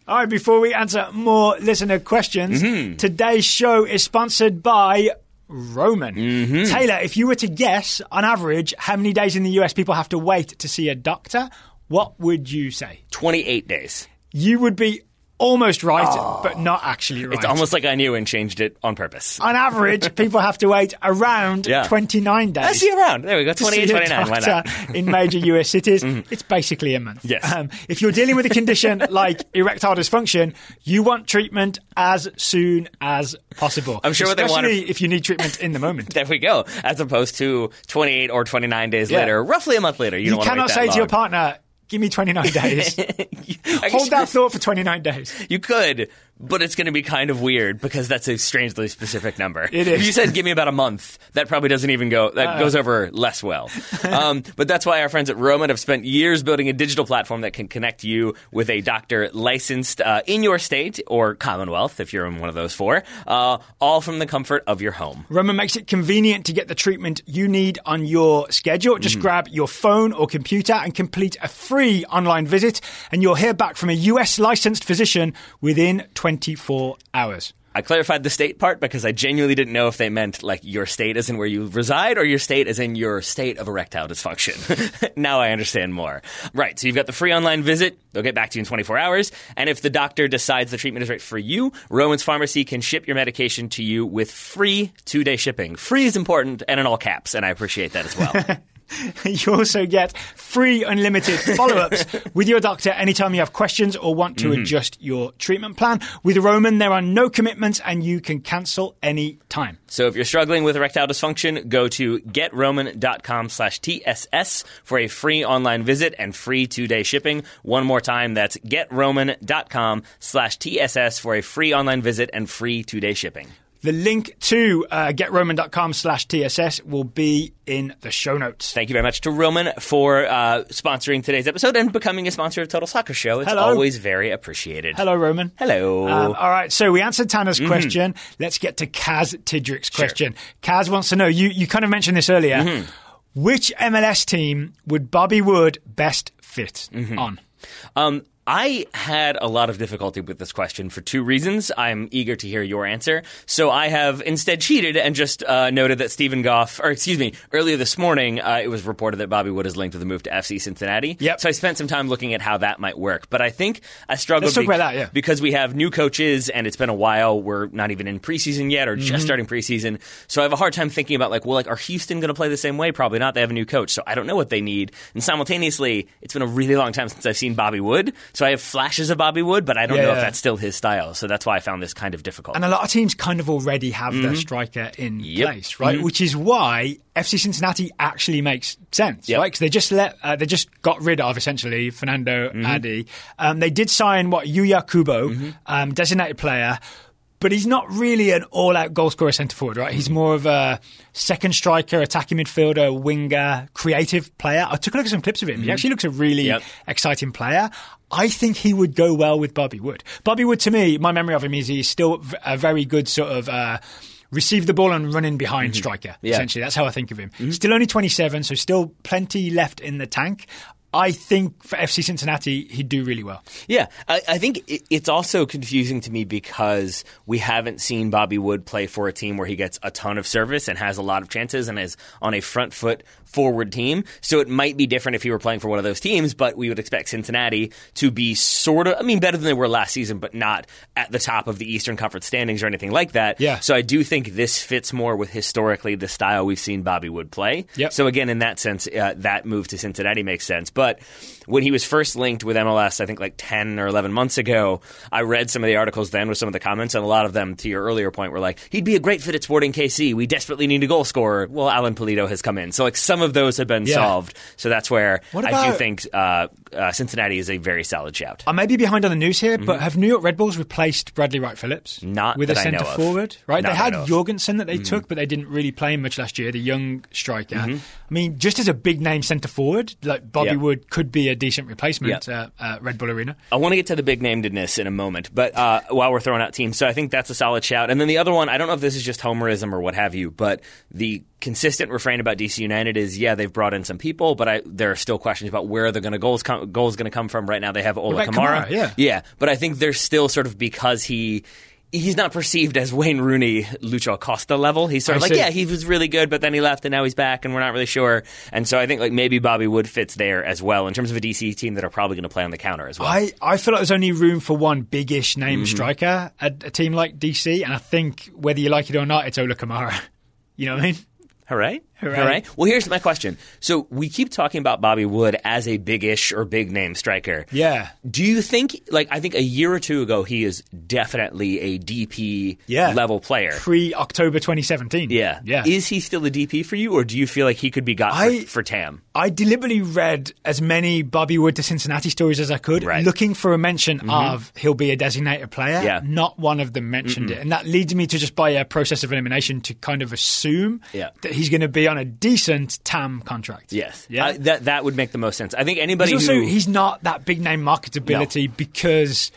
All right, before we answer more listener questions, Mm-hmm. today's show is sponsored by Roman. Mm-hmm. Taylor, if you were to guess, on average, how many days in the US people have to wait to see a doctor, what would you say? Twenty-eight days. You would be almost right, but not actually right. Oh. It's almost like I knew and changed it on purpose. on average, people have to wait around Yeah. 29 days. I see around. There we go. to 28, 29. Why not? Mm-hmm. in major US cities, it's basically a month. Yes. Um, if you're dealing with a condition like erectile dysfunction, you want treatment as soon as possible. I'm sure what they want Especially if you need treatment in the moment. There we go. As opposed to 28 or 29 days Yeah. later, roughly a month later. You, You, cannot say that to your partner, "Give me 29 days." Hold that thought for 29 days. You could, but it's going to be kind of weird because that's a strangely specific number. It If you said give me about a month, that probably doesn't even go. That goes over less well. um, but that's why our friends at Roman have spent years building a digital platform that can connect you with a doctor licensed uh, in your state or Commonwealth, if you're in one of those four, uh, all from the comfort of your home. Roman makes it convenient to get the treatment you need on your schedule. Mm-hmm. Just grab your phone or computer and complete a free online visit, and you'll hear back from a US licensed physician within 24 hours. I clarified the state part because I genuinely didn't know if they meant like your state as in where you reside or your state as in your state of erectile dysfunction. now I understand more. Right, so you've got the free online visit. They'll get back to you in 24 hours. And if the doctor decides the treatment is right for you, Roman's Pharmacy can ship your medication to you with free two day shipping. Free is important and in all caps, and I appreciate that as well. You also get free unlimited follow ups with your doctor anytime you have questions or want to mm-hmm. adjust your treatment plan. With Roman, there are no commitments and you can cancel any time. So if you're struggling with erectile dysfunction, go to getroman.com slash TSS for a free online visit and free two-day shipping. One more time, that's getroman.com slash TSS for a free online visit and free two-day shipping. The link to uh, getroman.com slash TSS will be in the show notes. Thank you very much to Roman for uh, sponsoring today's episode and becoming a sponsor of Total Soccer Show. It's Hello. always very appreciated. Hello, Roman. Hello. Um, all right, so we answered Tanner's question. Let's get to Kaz Tidrick's question. Kaz wants to know you, you kind of mentioned this earlier. Which MLS team would Bobby Wood best fit on? Um, I had a lot of difficulty with this question for two reasons. I'm eager to hear your answer. So I have instead cheated and just uh, noted that Steven Goff, or excuse me, earlier this morning uh, it was reported that Bobby Wood is linked with a move to FC Cincinnati. Yep. So I spent some time looking at how that might work. But I think I struggled about that, yeah. because we have new coaches and it's been a while. We're not even in preseason yet or Mm-hmm. just starting preseason. So I have a hard time thinking about like, well, like are Houston going to play the same way? Probably not. They have a new coach, so I don't know what they need. And simultaneously, it's been a really long time since I've seen Bobby Wood, so I have flashes of Bobby Wood, but I don't Yeah, know if that's still his style. So that's why I found this kind of difficult. And a lot of teams kind of already have their striker in Yep. place, right? Which is why FC Cincinnati actually makes sense, Yep. right? Because they just let uh, they just got rid of essentially Fernando Adi. Um, they did sign what Yuya Kubo, um, designated player. But he's not really an all-out goalscorer centre forward, right? He's more of a second striker, attacking midfielder, winger, creative player. I took a look at some clips of him. He actually looks a really Yep. exciting player. I think he would go well with Bobby Wood. Bobby Wood, to me, my memory of him is he's still a very good sort of. Uh, Receive the ball and run in behind striker. Mm-hmm. Yeah. Mm-hmm. Essentially, that's how I think of him. Still only 27, so still plenty left in the tank. I think for FC Cincinnati, he'd do really well. Yeah, I, I think it, it's also confusing to me because we haven't seen Bobby Wood play for a team where he gets a ton of service and has a lot of chances and is on a front foot forward team. So it might be different if he were playing for one of those teams, but we would expect Cincinnati to be sort of, I mean, better than they were last season, but not at the top of the Eastern Conference standings or anything like that. Yeah. So I do think this fits more with historically the style we've seen Bobby Wood play. Yep. So again, in that sense, uh, that move to Cincinnati makes sense. But when he was first linked with MLS, I think like 10 or 11 months ago, I read some of the articles then with some of the comments, and a lot of them, to your earlier point, were like, he'd be a great fit at Sporting KC. We desperately need a goal scorer. Well, Alan Pulido has come in. So like some of those have been Yeah. solved. So that's where What I do think uh, uh, Cincinnati is a very solid shout. I may be behind on the news here, but have New York Red Bulls replaced Bradley Wright Phillips? Mm-hmm. Not with that a centre forward, right? Not they had. Mm-hmm. Jorgensen that they took, but they didn't really play him much last year. The young striker. Mm-hmm. I mean, just as a big name centre forward, like Bobby Yeah. Wood could be a decent replacement at uh, Red Bull Arena. I want to get to the big namedness in a moment, but uh, while we're throwing out teams, so I think that's a solid shout. And then the other one, I don't know if this is just homerism or what have you, but the consistent refrain about DC United is, yeah, they've brought in some people, but I, there are still questions about where they're going to goals com- goals going to come from. Right now, they have Ola Kamara, Kamara? Yeah. yeah, but I think there's still sort of because he. He's not perceived as Wayne Rooney, Lucho Acosta level. He's sort of I like, see. yeah, he was really good, but then he left and now he's back and we're not really sure. And so I think like maybe Bobby Wood fits there as well in terms of a DC team that are probably going to play on the counter as well. I, I feel like there's only room for one biggish name Mm-hmm. striker at a team like DC, and I think whether you like it or not, it's Ola Kamara. You know what I mean? Hooray. Hooray. Well, here's my question. So we keep talking about Bobby Wood as a big-ish or big name striker. Yeah. Do you think, like, I think a year or two ago, he is definitely a DP Yeah. level player. Pre October 2017. Yeah. Yeah. Is he still a DP for you, or do you feel like he could be got I- for, for TAM? I deliberately read as many Bobby Wood to Cincinnati stories as I could, Right. looking for a mention mm-hmm. of he'll be a designated player. Yeah. Not one of them mentioned it. And that leads me to just by a process of elimination to kind of assume Yeah. that he's going to be on a decent TAM contract. Yes. Yeah. Uh, that that would make the most sense. I think anybody He's also who he's not that big name marketability because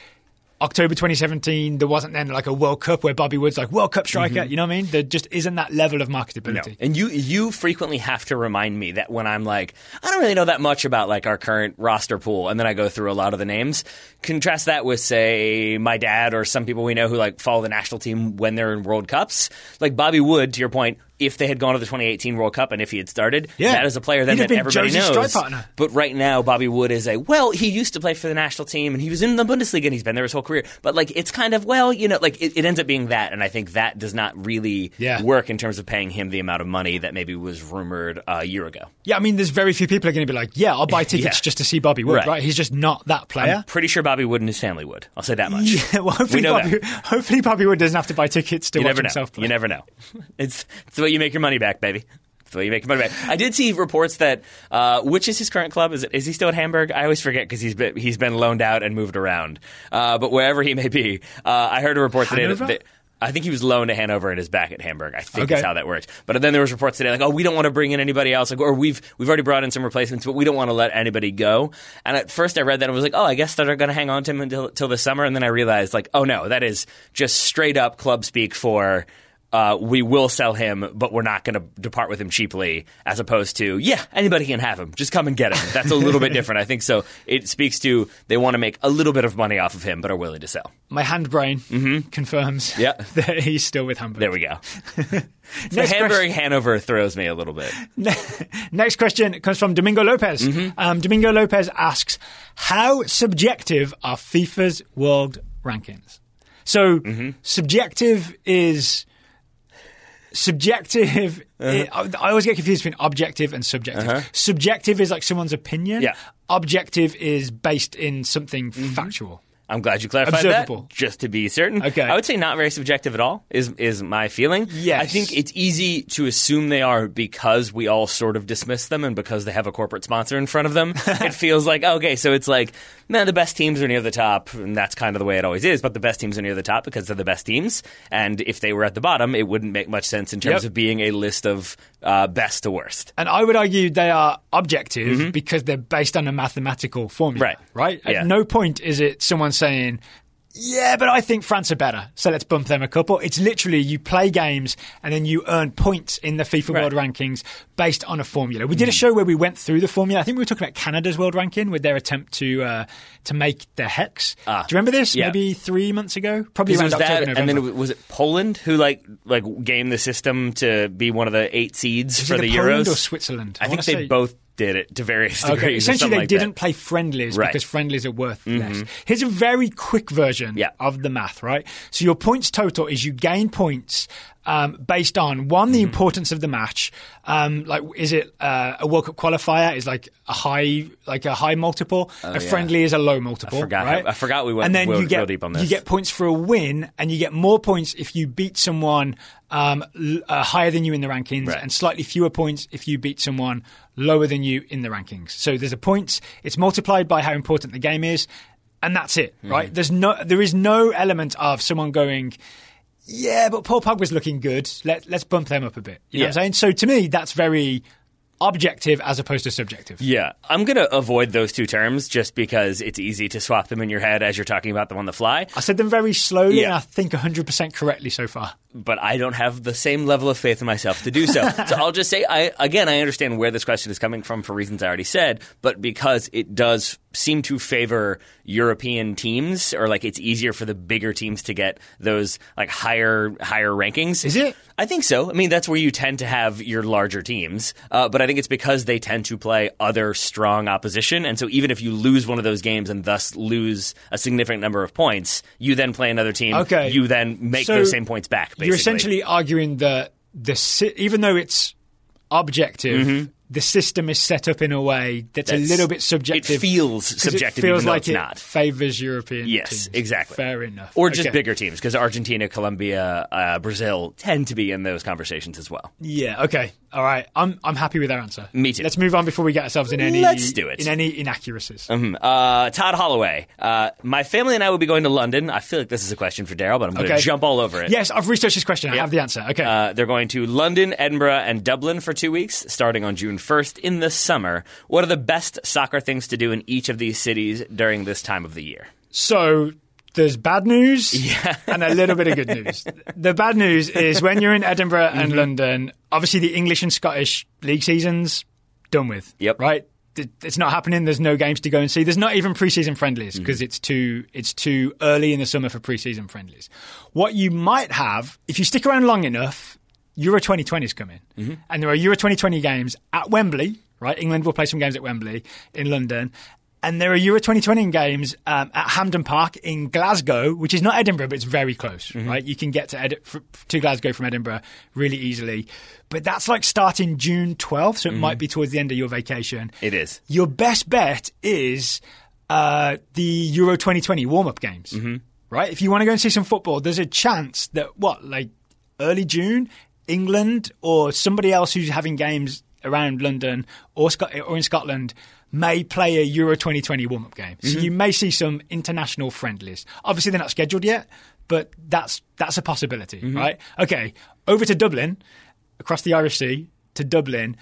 October 2017 there wasn't then like a World Cup where Bobby Wood's like World Cup striker. You know what I mean? There just isn't that level of marketability. And you you frequently have to remind me that when I'm like, I don't really know that much about like our current roster pool, and then I go through a lot of the names. Contrast that with say my dad or some people we know who like follow the national team when they're in World Cups. Like Bobby Wood, to your point, if they had gone to the 2018 World Cup and if he had started, Yeah. that is a player then that everybody knows. But right now, Bobby Wood is a well. He used to play for the national team, and he was in the Bundesliga, and he's been there his whole career. But like, it's kind of well, you know, like it, it ends up being that, and I think that does not really Yeah. work in terms of paying him the amount of money that maybe was rumored a year ago. Yeah, I mean, there's very few people are going to be like, yeah, I'll buy tickets Yeah. just to see Bobby Wood, Right. right? He's just not that player. I'm pretty sure Bobby Wood and his family would. I'll say that much. Yeah, well, hopefully, We know Bobby, hopefully Bobby Wood doesn't have to buy tickets to You watch himself play. You never know. It's it's the way you make your money back, baby. The you make your money back. I did see reports that uh, which is his current club? Is it is he still at Hamburg? I always forget because he's been he's been loaned out and moved around. Uh, but wherever he may be, uh, I heard a report today Hanover? that I think he was loaned to Hanover and is back at Hamburg. I think Okay. is how that works. But then there was reports today like, oh, we don't want to bring in anybody else, like, or we've we've already brought in some replacements, but we don't want to let anybody go. And at first, I read that and was like, oh, I guess they're going to hang on to him until till the summer. And then I realized like, oh no, that is just straight up club speak for. Uh, we will sell him, but we're not going to depart with him cheaply, as opposed to, yeah, anybody can have him. Just come and get him. That's a little bit different, I think. So it speaks to they want to make a little bit of money off of him, but are willing to sell. My hand brain confirms Yeah. that he's still with Hamburg. There we go. the Hamburg. Hanover throws me a little bit. Next question comes from Domingo Lopez. Mm-hmm. Um, Domingo Lopez asks, "How subjective are FIFA's world rankings?" So, Mm-hmm. subjective is subjective. Uh-huh. I I always get confused between objective and subjective. Subjective is like someone's opinion. Yeah. Objective is based in something factual. I'm glad you clarified that, just to be certain. Okay. I would say not very subjective at all. Is is my feeling? Yes. I think it's easy to assume they are because we all sort of dismiss them, and because they have a corporate sponsor in front of them. it feels like okay, so it's like man, the best teams are near the top, and that's kind of the way it always is. But the best teams are near the top because they're the best teams, and if they were at the bottom, it wouldn't make much sense in terms Yep. of being a list of uh, best to worst. And I would argue they are objective because they're based on a mathematical formula. Right. Right? At Yeah. no point is it someone saying Yeah, but I think France are better. So let's bump them a couple. It's literally you play games and then you earn points in the FIFA Right. World Rankings based on a formula. We did a show where we went through the formula. I think we were talking about Canada's World Ranking with their attempt to uh, to make the hex. Ah, Do you remember this? yeah. Maybe three months ago, probably around was October, that, November. and then was it Poland who like like gamed the system to be one of the eight seeds Is for the Poland Euros or Switzerland? I, think they say- both did it to various degrees. Okay, essentially they like didn't that. play friendlies Right. Mm-hmm. because friendlies are worth less. Here's a very quick version Yeah. of the math, right? So your points total is you gain points um, based on one, the Mm-hmm. importance of the match. Um, like, is it uh, a World Cup qualifier? Is like a high, like a high multiple. a Oh, yeah. friendly is a low multiple. I forgot Right? I forgot we went and then real- you get deep on this. you get points for a win, and you get more points if you beat someone um, l- uh, higher than you in the rankings, Right. and slightly fewer points if you beat someone lower than you in the rankings. So there's a points. It's multiplied by how important the game is, and that's it, Mm-hmm. right? There's no, there is no element of someone going. Yeah, but Paul Pogba's looking good. Let, let's bump them up a bit. You know what I'm Yeah. saying? So to me, that's very objective as opposed to subjective. Yeah, I'm going to avoid those two terms just because it's easy to swap them in your head as you're talking about them on the fly. I said them very slowly, Yeah. and I think 100% correctly so far. But I don't have the same level of faith in myself to do so. so I'll just say, I again, I understand where this question is coming from for reasons I already said, but because it does seem to favor European teams, or like it's easier for the bigger teams to get those like higher higher rankings. Is it? I think so. I mean, that's where you tend to have your larger teams. Uh, but I think it's because they tend to play other strong opposition. And so even if you lose one of those games and thus lose a significant number of points, you then play another team. Okay. You then make So those same points back, basically. You're essentially arguing that the si- even though it's objective, the system is set up in a way that's, Mm-hmm. That's- a little bit subjective. it feels subjective It feels like it's it not. favors European. Yes, teams. exactly. Fair enough. Or just Okay. bigger teams, because Argentina, Colombia, uh, Brazil tend to be in those conversations as well. Yeah. Okay. All right. I'm I'm happy with our answer. Me too. Let's move on before we get ourselves in any. Let's do it. In any inaccuracies. Mhm. Uh, Todd Holloway. Uh, my family and I will be going to London. I feel like this is a question for Daryl, but I'm going to Okay. jump all over it. Yes, I've researched this question. I have the answer. Okay. Uh, they're going to London, Edinburgh, and Dublin for two weeks, starting on June 1st in the summer. What are the best soccer things to do in each of these cities during this time of the year? So there's bad news and a little bit of good news. The bad news is when you're in Edinburgh Mm-hmm. and London, obviously the English and Scottish league seasons done with. Yep. Right. It's not happening. There's no games to go and see. There's not even preseason friendlies Mm-hmm. because it's too it's too early in the summer for preseason friendlies. What you might have if you stick around long enough, Euro 2020 is coming, Mm-hmm. and there are Euro 2020 games at Wembley. Right, England will play some games at Wembley in London, and there are Euro 2020 games um, at Hampden Park in Glasgow, which is not Edinburgh, but it's very close. Mm-hmm. Right, you can get to Edi- f- to Glasgow from Edinburgh really easily, but that's like starting June 12th, so it Mm-hmm. might be towards the end of your vacation. It is. Your best bet is uh, the Euro 2020 warm up games. Mm-hmm. Right? If you want to go and see some football, there's a chance that, what, like early June, England or somebody else who's having games around London or, Scot- or in Scotland may play a Euro 2020 warm up game. So mm-hmm. you may see some international friendlies. Obviously, they're not scheduled yet, but that's, that's a possibility, mm-hmm. right? Okay, over to Dublin, across the Irish Sea to Dublin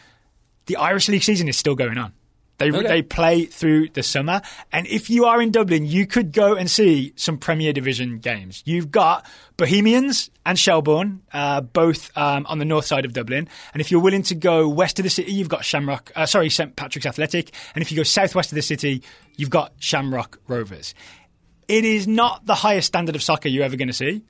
the Irish League season is still going on. They Okay. they play through the summer, and if you are in Dublin, you could go and see some Premier Division games. You've got Bohemians and Shelbourne, uh, both um, on the north side of Dublin, and if you're willing to go west of the city, you've got Shamrock. Uh, sorry, St Patrick's Athletic, and if you go southwest of the city, you've got Shamrock Rovers. It is not the highest standard of soccer you're ever going to see.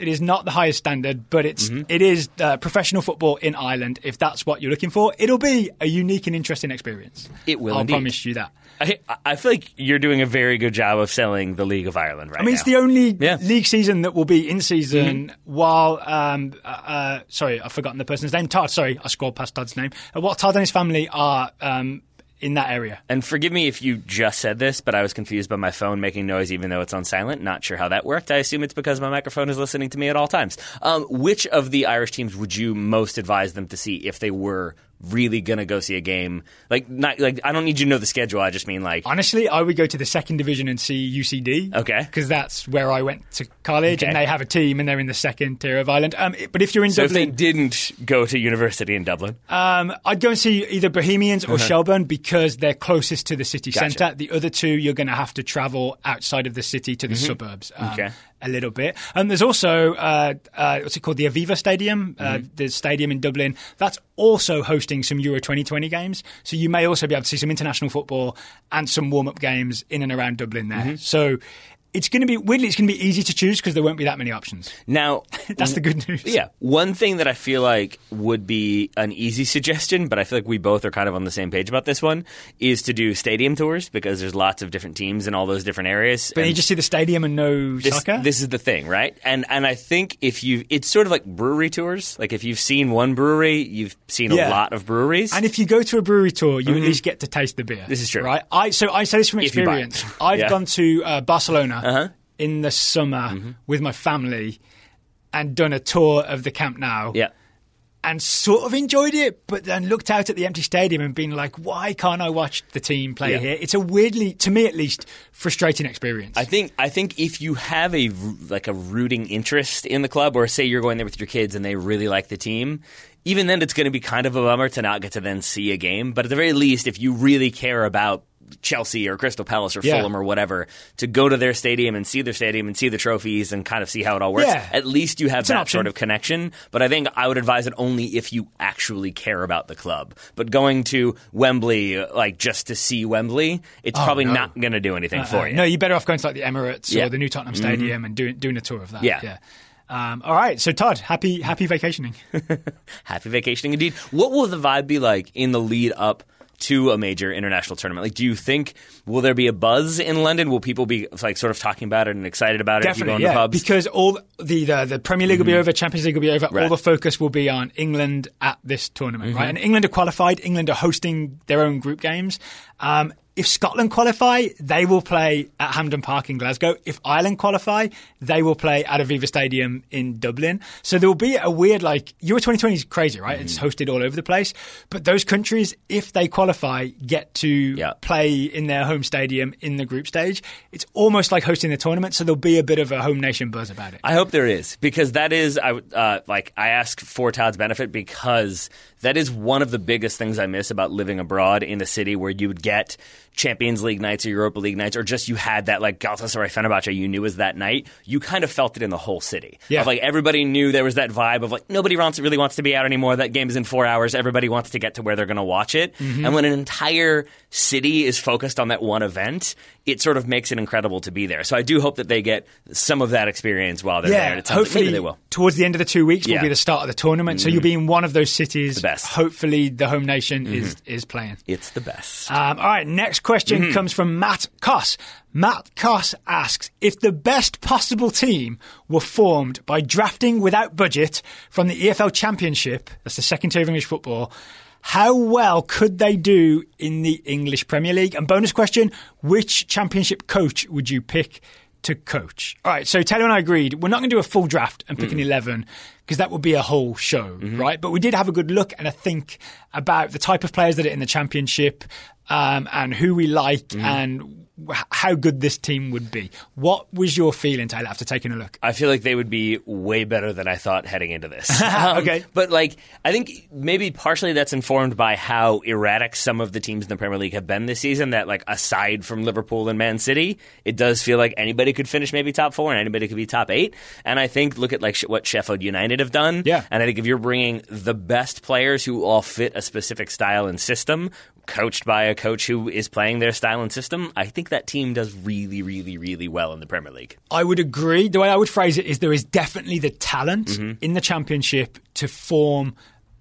It is not the highest standard, but it's Mm-hmm. it is uh, professional football in Ireland. If that's what you're looking for, it'll be a unique and interesting experience. It will I'll promise you that. I, I feel like you're doing a very good job of selling the League of Ireland right now. I mean, now. it's the only Yeah. Mm-hmm. league season that will be in season. While, um, uh, uh, sorry, I've forgotten the person's name. Todd. Sorry, I scrolled past Todd's name. Uh, what Todd and his family are um, in that area. And forgive me if you just said this, but I was confused by my phone making noise even though it's on silent. Not sure how that worked. I assume it's because my microphone is listening to me at all times. Um, which of the Irish teams would you most advise them to see if they were really gonna go see a game? Like, not like I don't need you to know the schedule. I just mean like, Honestly, I would go to the second division and see UCD. Okay. Because that's where I went to college, Okay. and they have a team, and they're in the second tier of Ireland. Um, but if you're in so if they Dublin, didn't go to university in Dublin, um, I'd go and see either Bohemians or Shelbourne because they're closest to the city Uh-huh. Gotcha. centre. The other two, you're to have to travel outside of the city to the suburbs. Um, Mm-hmm. Okay. A little bit. And there's also uh, uh, what's it called? The Aviva Stadium, uh, Mm-hmm. the stadium in Dublin. That's also hosting some Euro 2020 games. So you may also be able to see some international football and some warm up games in and around Dublin there. Mm-hmm. So it's going to be weirdly, it's going to be easy to choose because there won't be that many options. now That's the good news. Yeah. One thing that I feel like would be an easy suggestion, but I feel like we both are kind of on the same page about this one, is to do stadium tours because there's lots of different teams in all those different areas. But you just see the stadium and no this, soccer. this is the thing, right? And and I think if you it's sort of like brewery tours. Like if you've seen one brewery, you've seen Yeah. a lot of breweries. And if you go to a brewery tour, you at least get to taste the beer. Mm-hmm. This is true. right? I so I say this from If you buy it. experience. I've Yeah. gone to uh, Barcelona Uh-huh. in the summer Mm-hmm. with my family and done a tour of the Camp Nou. yeah. And sort of enjoyed it, but then looked out at the empty stadium and been like, "Why can't I watch the team play Yeah. here?" It's a weirdly, to me at least, frustrating experience. I think I think if you have a like a rooting interest in the club, or say you're going there with your kids and they really like the team, even then it's going to be kind of a bummer to not get to then see a game. But at the very least, if you really care about Chelsea or Crystal Palace or Yeah. Fulham or whatever, to go to their stadium and see their stadium and see the trophies and kind of see how it all works, Yeah. at least you have an that sort of connection. But I think I would advise it only if you actually care about the club. But going to Wembley, like just to see Wembley, it's probably no. not going to do anything for Uh, you. No, you're better off going to like the Emirates Yeah. Mm-hmm. or the new Tottenham Stadium and doing doing a tour of that. Yeah. yeah. Um, all right, so Todd, happy happy vacationing. Happy vacationing indeed. What will the vibe be like in the lead up to a major international tournament? Like, do you think will there be a buzz in London? Will people be like sort of talking about it and excited about it? if you go Definitely, yeah. pubs? Because all the, the the Premier League will be over, Champions League will be over. All the focus will be on England at this tournament, right? And England are qualified. England are hosting their own group games. Um, if Scotland qualify, they will play at Hampden Park in Glasgow. If Ireland qualify, they will play at Aviva Stadium in Dublin. So there will be a weird like Euro 2020 is crazy, right? It's hosted all over the place. But those countries, if they qualify, get to Yeah. play in their home stadium in the group stage. It's almost like hosting the tournament, so there'll be a bit of a home nation buzz about it. I hope there is because that is I uh, like I ask for Todd's benefit because that is one of the biggest things I miss about living abroad in a city where you would get Champions League nights or Europa League nights or just you had that like Galatasaray Fenerbahce you knew was that night. You kind of felt it in the whole city. Yeah. Of, like everybody knew there was that vibe of like nobody really wants to be out anymore. That game is in four hours. Everybody wants to get to where they're going to watch it. Mm-hmm. And when an entire city is focused on that one event, it sort of makes it incredible to be there. So I do hope that they get some of that experience while they're there. Yeah, And it like hopefully they will. towards the end of the two weeks Yeah. Mm-hmm. will be the start of the tournament. So you'll be in one of those cities. The best. Mm-hmm. Hopefully, the home nation is is playing. It's the best. Um, all right, next question Mm-hmm. comes from Matt Koss. Matt Koss asks if the best possible team were formed by drafting without budget from the EFL Championship, that's the second tier of English football. How well could they do in the English Premier League? And bonus question: Which Championship coach would you pick to coach? All right, so Taylor and I agreed we're not going to do a full draft and pick an eleven because that would be a whole show, right? But we did have a good look and a think about the type of players that are in the championship um, and who we like and w- how good this team would be. What was your feeling, Taylor, after taking a look? I feel like they would be way better than I thought heading into this. Um, Okay. But like I think maybe partially that's informed by how erratic some of the teams in the Premier League have been this season that like aside from Liverpool and Man City, it does feel like anybody could finish maybe top 4 and anybody could be top 8. And I think look at like sh- what Sheffield United have done. Yeah. And I think if you're bringing the best players who all fit a specific style and system, coached by a coach who is playing their style and system, I think that team does really, really, really well in the Premier League. I would agree. The way I would phrase it is there is definitely the talent in the championship to form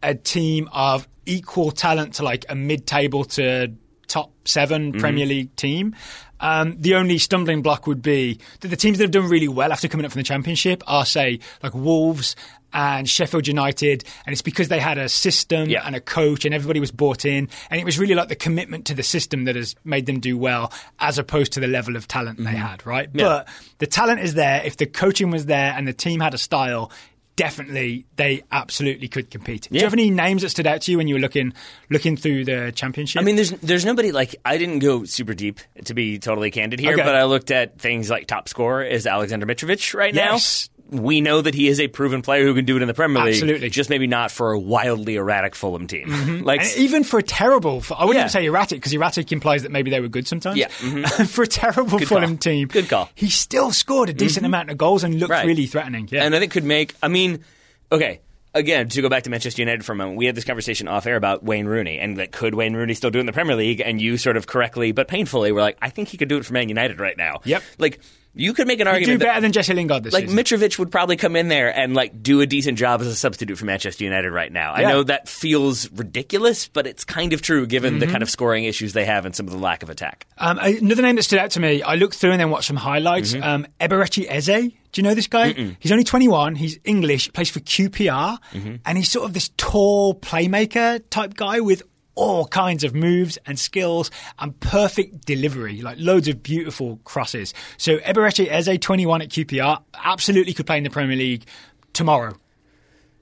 a team of equal talent to like a mid-table to top 7 Premier League team. Um, the only stumbling block would be that the teams that have done really well after coming up from the championship are, say, like Wolves and Sheffield United, and it's because they had a system Yeah. and a coach, and everybody was bought in, and it was really like the commitment to the system that has made them do well, as opposed to the level of talent they mm-hmm. had, right? But the talent is there. If the coaching was there and the team had a style, definitely they absolutely could compete. Do you have any names that stood out to you when you were looking looking through the championship? I mean, there's there's nobody like I didn't go super deep to be totally candid here, Okay. but I looked at things like top scorer is Alexander Mitrovic right Yes. now. We know that he is a proven player who can do it in the Premier League. Absolutely. Mm-hmm. just maybe not for a wildly erratic Fulham team. Like And even for a terrible, I wouldn't Yeah. even say erratic because erratic implies that maybe they were good sometimes. Yeah, mm-hmm. for a terrible Good Fulham call. team, Good call. Mm-hmm. He still scored a decent amount of goals and looked Right. really threatening. Yeah, and I think could make. I mean, okay. Again, to go back to Manchester United for a moment, we had this conversation off air about Wayne Rooney and that could Wayne Rooney still do it in the Premier League? And you sort of correctly but painfully were like, I think he could do it for Man United right now. Yep. Like you could make an argument. do argument. that- better than Jesse Lingard this like season. Mitrovic would probably come in there and like do a decent job as a substitute for Manchester United right now. I know that feels ridiculous, but it's kind of true given Mm-hmm. the kind of scoring issues they have and some of the lack of attack. Um, another name that stood out to me, I looked through and then watched some highlights. Mm-hmm. Um, Eberechi Eze. Do you know this guy? He's only 21. He's English, plays for QPR, Mm-hmm. and he's sort of this tall playmaker type guy with all kinds of moves and skills and perfect delivery, like loads of beautiful crosses. So Eberechi Eze, 21 at QPR, absolutely could play in the Premier League tomorrow.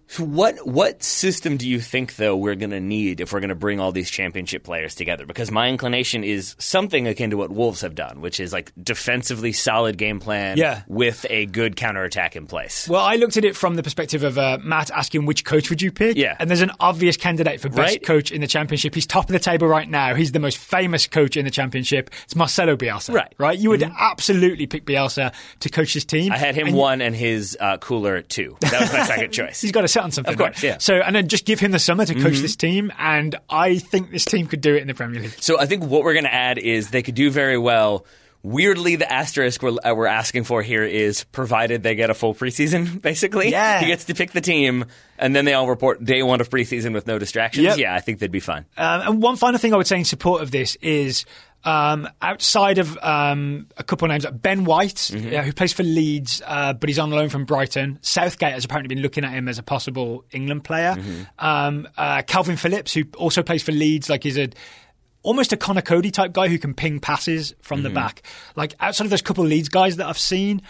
So what what system do you think though we're going to need if we're going to bring all these championship players together? Because my inclination is something akin to what Wolves have done, which is like defensively solid game plan Yeah. with a good counterattack in place. Well, I looked at it from the perspective of uh, Matt asking which coach would you pick. Yeah. And there's an obvious candidate for best Right. coach in the championship. He's top of the table right now. He's the most famous coach in the championship. It's Marcelo Bielsa. Right. Mm-hmm. Right. You would absolutely pick Bielsa to coach his team. I had him And one and his uh, cooler two. That was my second choice. He's got to sit on something. Of course, right? yeah. Mm-hmm. So, and then just give him the summer to coach this team, and I think this team could do it in the Premier League. So I think what we're going to add is they could do very well. Weirdly, the asterisk we're, uh, we're asking for here is provided they get a full preseason. Basically, Yeah. he gets to pick the team, and then they all report day one of preseason with no distractions. Yep. Yeah, I think they'd be fine. Um, and one final thing I would say in support of this is um, outside of um, a couple of names, like Ben White, Mm-hmm. uh, who plays for Leeds, uh, but he's on loan from Brighton. Southgate has apparently been looking at him as a possible England player. Mm-hmm. Um, uh, Kalvin Phillips, who also plays for Leeds, like he's a almost a Conor Coady type guy who can ping passes from Mm-hmm. the back. Like outside of those couple of Leeds guys that I've seen.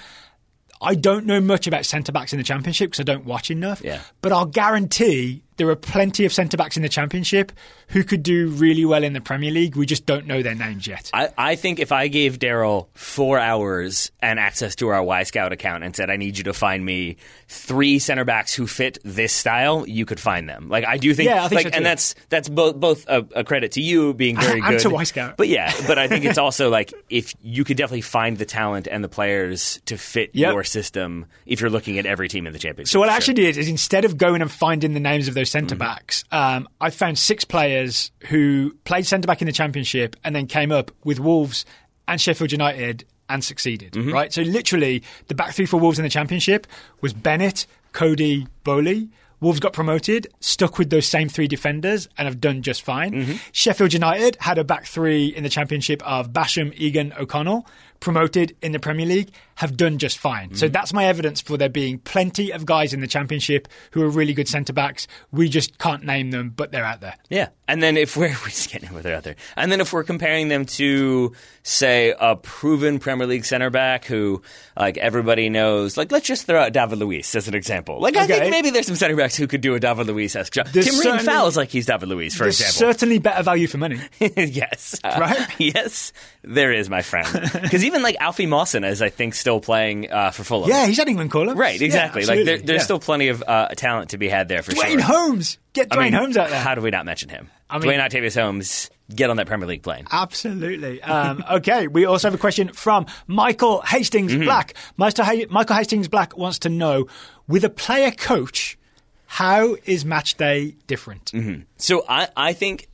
I don't know much about centre backs in the championship because I don't watch enough. Yeah. But I'll guarantee there are plenty of centre backs in the championship who could do really well in the Premier League. We just don't know their names yet. I, I think if I gave Daryl four hours and access to our Wyscout account and said, I need you to find me three center backs who fit this style, you could find them. Like, I do think, Yeah, I think like, so and that's, that's both, both a, a credit to you being very And good. to Wyscout. But yeah, but I think it's also like if you could definitely find the talent and the players to fit Yep. your system if you're looking at every team in the championship. So what I actually did is instead of going and finding the names of those centre Mm-hmm. backs, um, I found six players who played centre back in the championship and then came up with Wolves and Sheffield United and succeeded. Mm-hmm. Right. So literally, the back three for Wolves in the championship was Bennett, Coady, Boly. Wolves got promoted, stuck with those same three defenders, and have done just fine. Mm-hmm. Sheffield United had a back three in the championship of Basham, Egan, O'Connell, promoted in the Premier League, have done just fine. Mm-hmm. So that's my evidence for there being plenty of guys in the championship who are really good centre backs. We just can't name them, but they're out there. Yeah, and then if we're we're just getting with it out there, and then if we're comparing them to say a proven Premier League center back who like everybody knows, like let's just throw out David Luiz as an example. Like I Okay. think maybe there's some center backs who could do a David Luiz esque job. There's Tim Ream fouls like he's David Luiz, for example. certainly better value for money. yes, Uh, Right? yes, there is, my friend. Because even like Alfie Mawson is, I think, still playing uh, for Fulham. yeah, he's had England call up. Right, exactly. like there, there's yeah. still plenty of uh, talent to be had there for Duane sure. Holmes. Get Duane I mean, Holmes out there. How do we not mention him? I mean- Duane Octavius Holmes, get on that Premier League plane. Absolutely. Um, okay, we also have a question from Michael Hastings Mm-hmm. Black. Ha- Michael Hastings Black wants to know with a player coach, how is match day different? So I, I think,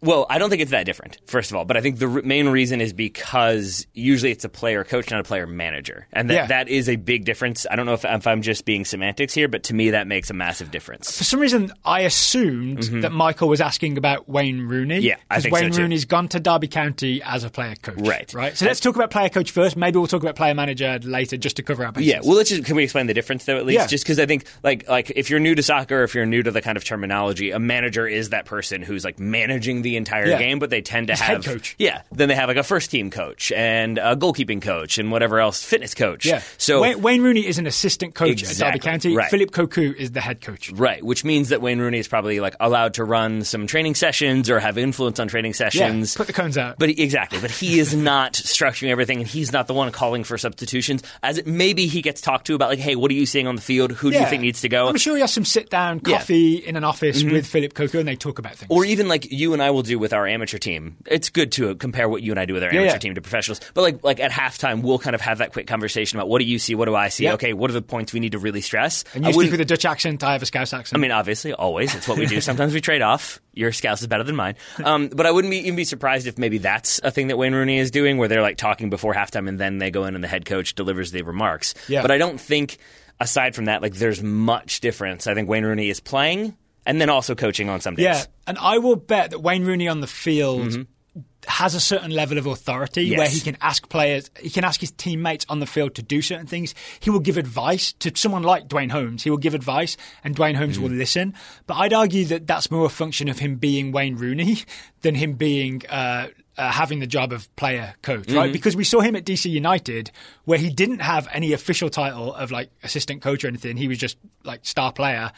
well, I don't think it's that different, first of all. But I think the r- main reason is because usually it's a player coach, not a player manager. And that, Yeah. that is a big difference. I don't know if, if I'm just being semantics here, but to me that makes a massive difference. For some reason, I assumed that Michael was asking about Wayne Rooney. Mm-hmm. Yeah, I because think so Wayne too. Rooney's gone to Derby County as a player coach. Right. Right. So let's talk about player coach first. Maybe we'll talk about player manager later, just to cover our bases. Yeah, well, let's just can we explain the difference though at least? Yeah. Just because I think like like if you're new to soccer, if you're new to the kind of terminology, a manager is that person who's like managing the entire Yeah. game, but they tend to He's head have coach. Yeah, then they have like a first team coach and a goalkeeping coach and whatever else, fitness coach. Yeah. So Wayne, Wayne Rooney is an assistant coach at Derby County. right. Phillip Cocu is the head coach. Right, which means that Wayne Rooney is probably like allowed to run some training sessions or have influence on training Yeah. sessions. Put the cones out. But he- exactly, but he is not structuring everything, and he's not the one calling for substitutions. As it, maybe he gets talked to about like, hey, what are you seeing on the field? Who do you think needs to go? I'm sure he has some sit down coffee in an office with Phillip Cocu and they talk about things. Mm-hmm. Or even like you and I will do with our amateur team. It's good to compare what you and I do with our Yeah, amateur yeah. team to professionals. But like like at halftime, we'll kind of have that quick conversation about what do you see, what do I see? Yeah. Okay, what are the points we need to really stress? and I you speak with a Dutch accent, I have a Scouse accent. I mean, obviously, always. It's what we do. Sometimes we trade off. Your scouse is better than mine. Um, but I wouldn't be, even be surprised if maybe that's a thing that Wayne Rooney is doing, where they're like talking before halftime and then they go in and the head coach delivers the remarks. Yeah. But I don't think, aside from that, like there's much difference. I think Wayne Rooney is playing and then also coaching on some days. Yeah, and I will bet that Wayne Rooney on the field has a certain level of authority Mm-hmm. Yes. where he can ask players, he can ask his teammates on the field to do certain things. He will give advice to someone like Duane Holmes. He will give advice, and Duane Holmes will Mm-hmm. listen. But I'd argue that that's more a function of him being Wayne Rooney than him being. Uh, uh, having the job of player coach, Mm-hmm. right? Because we saw him at DC United, where he didn't have any official title of like assistant coach or anything. He was just like star player.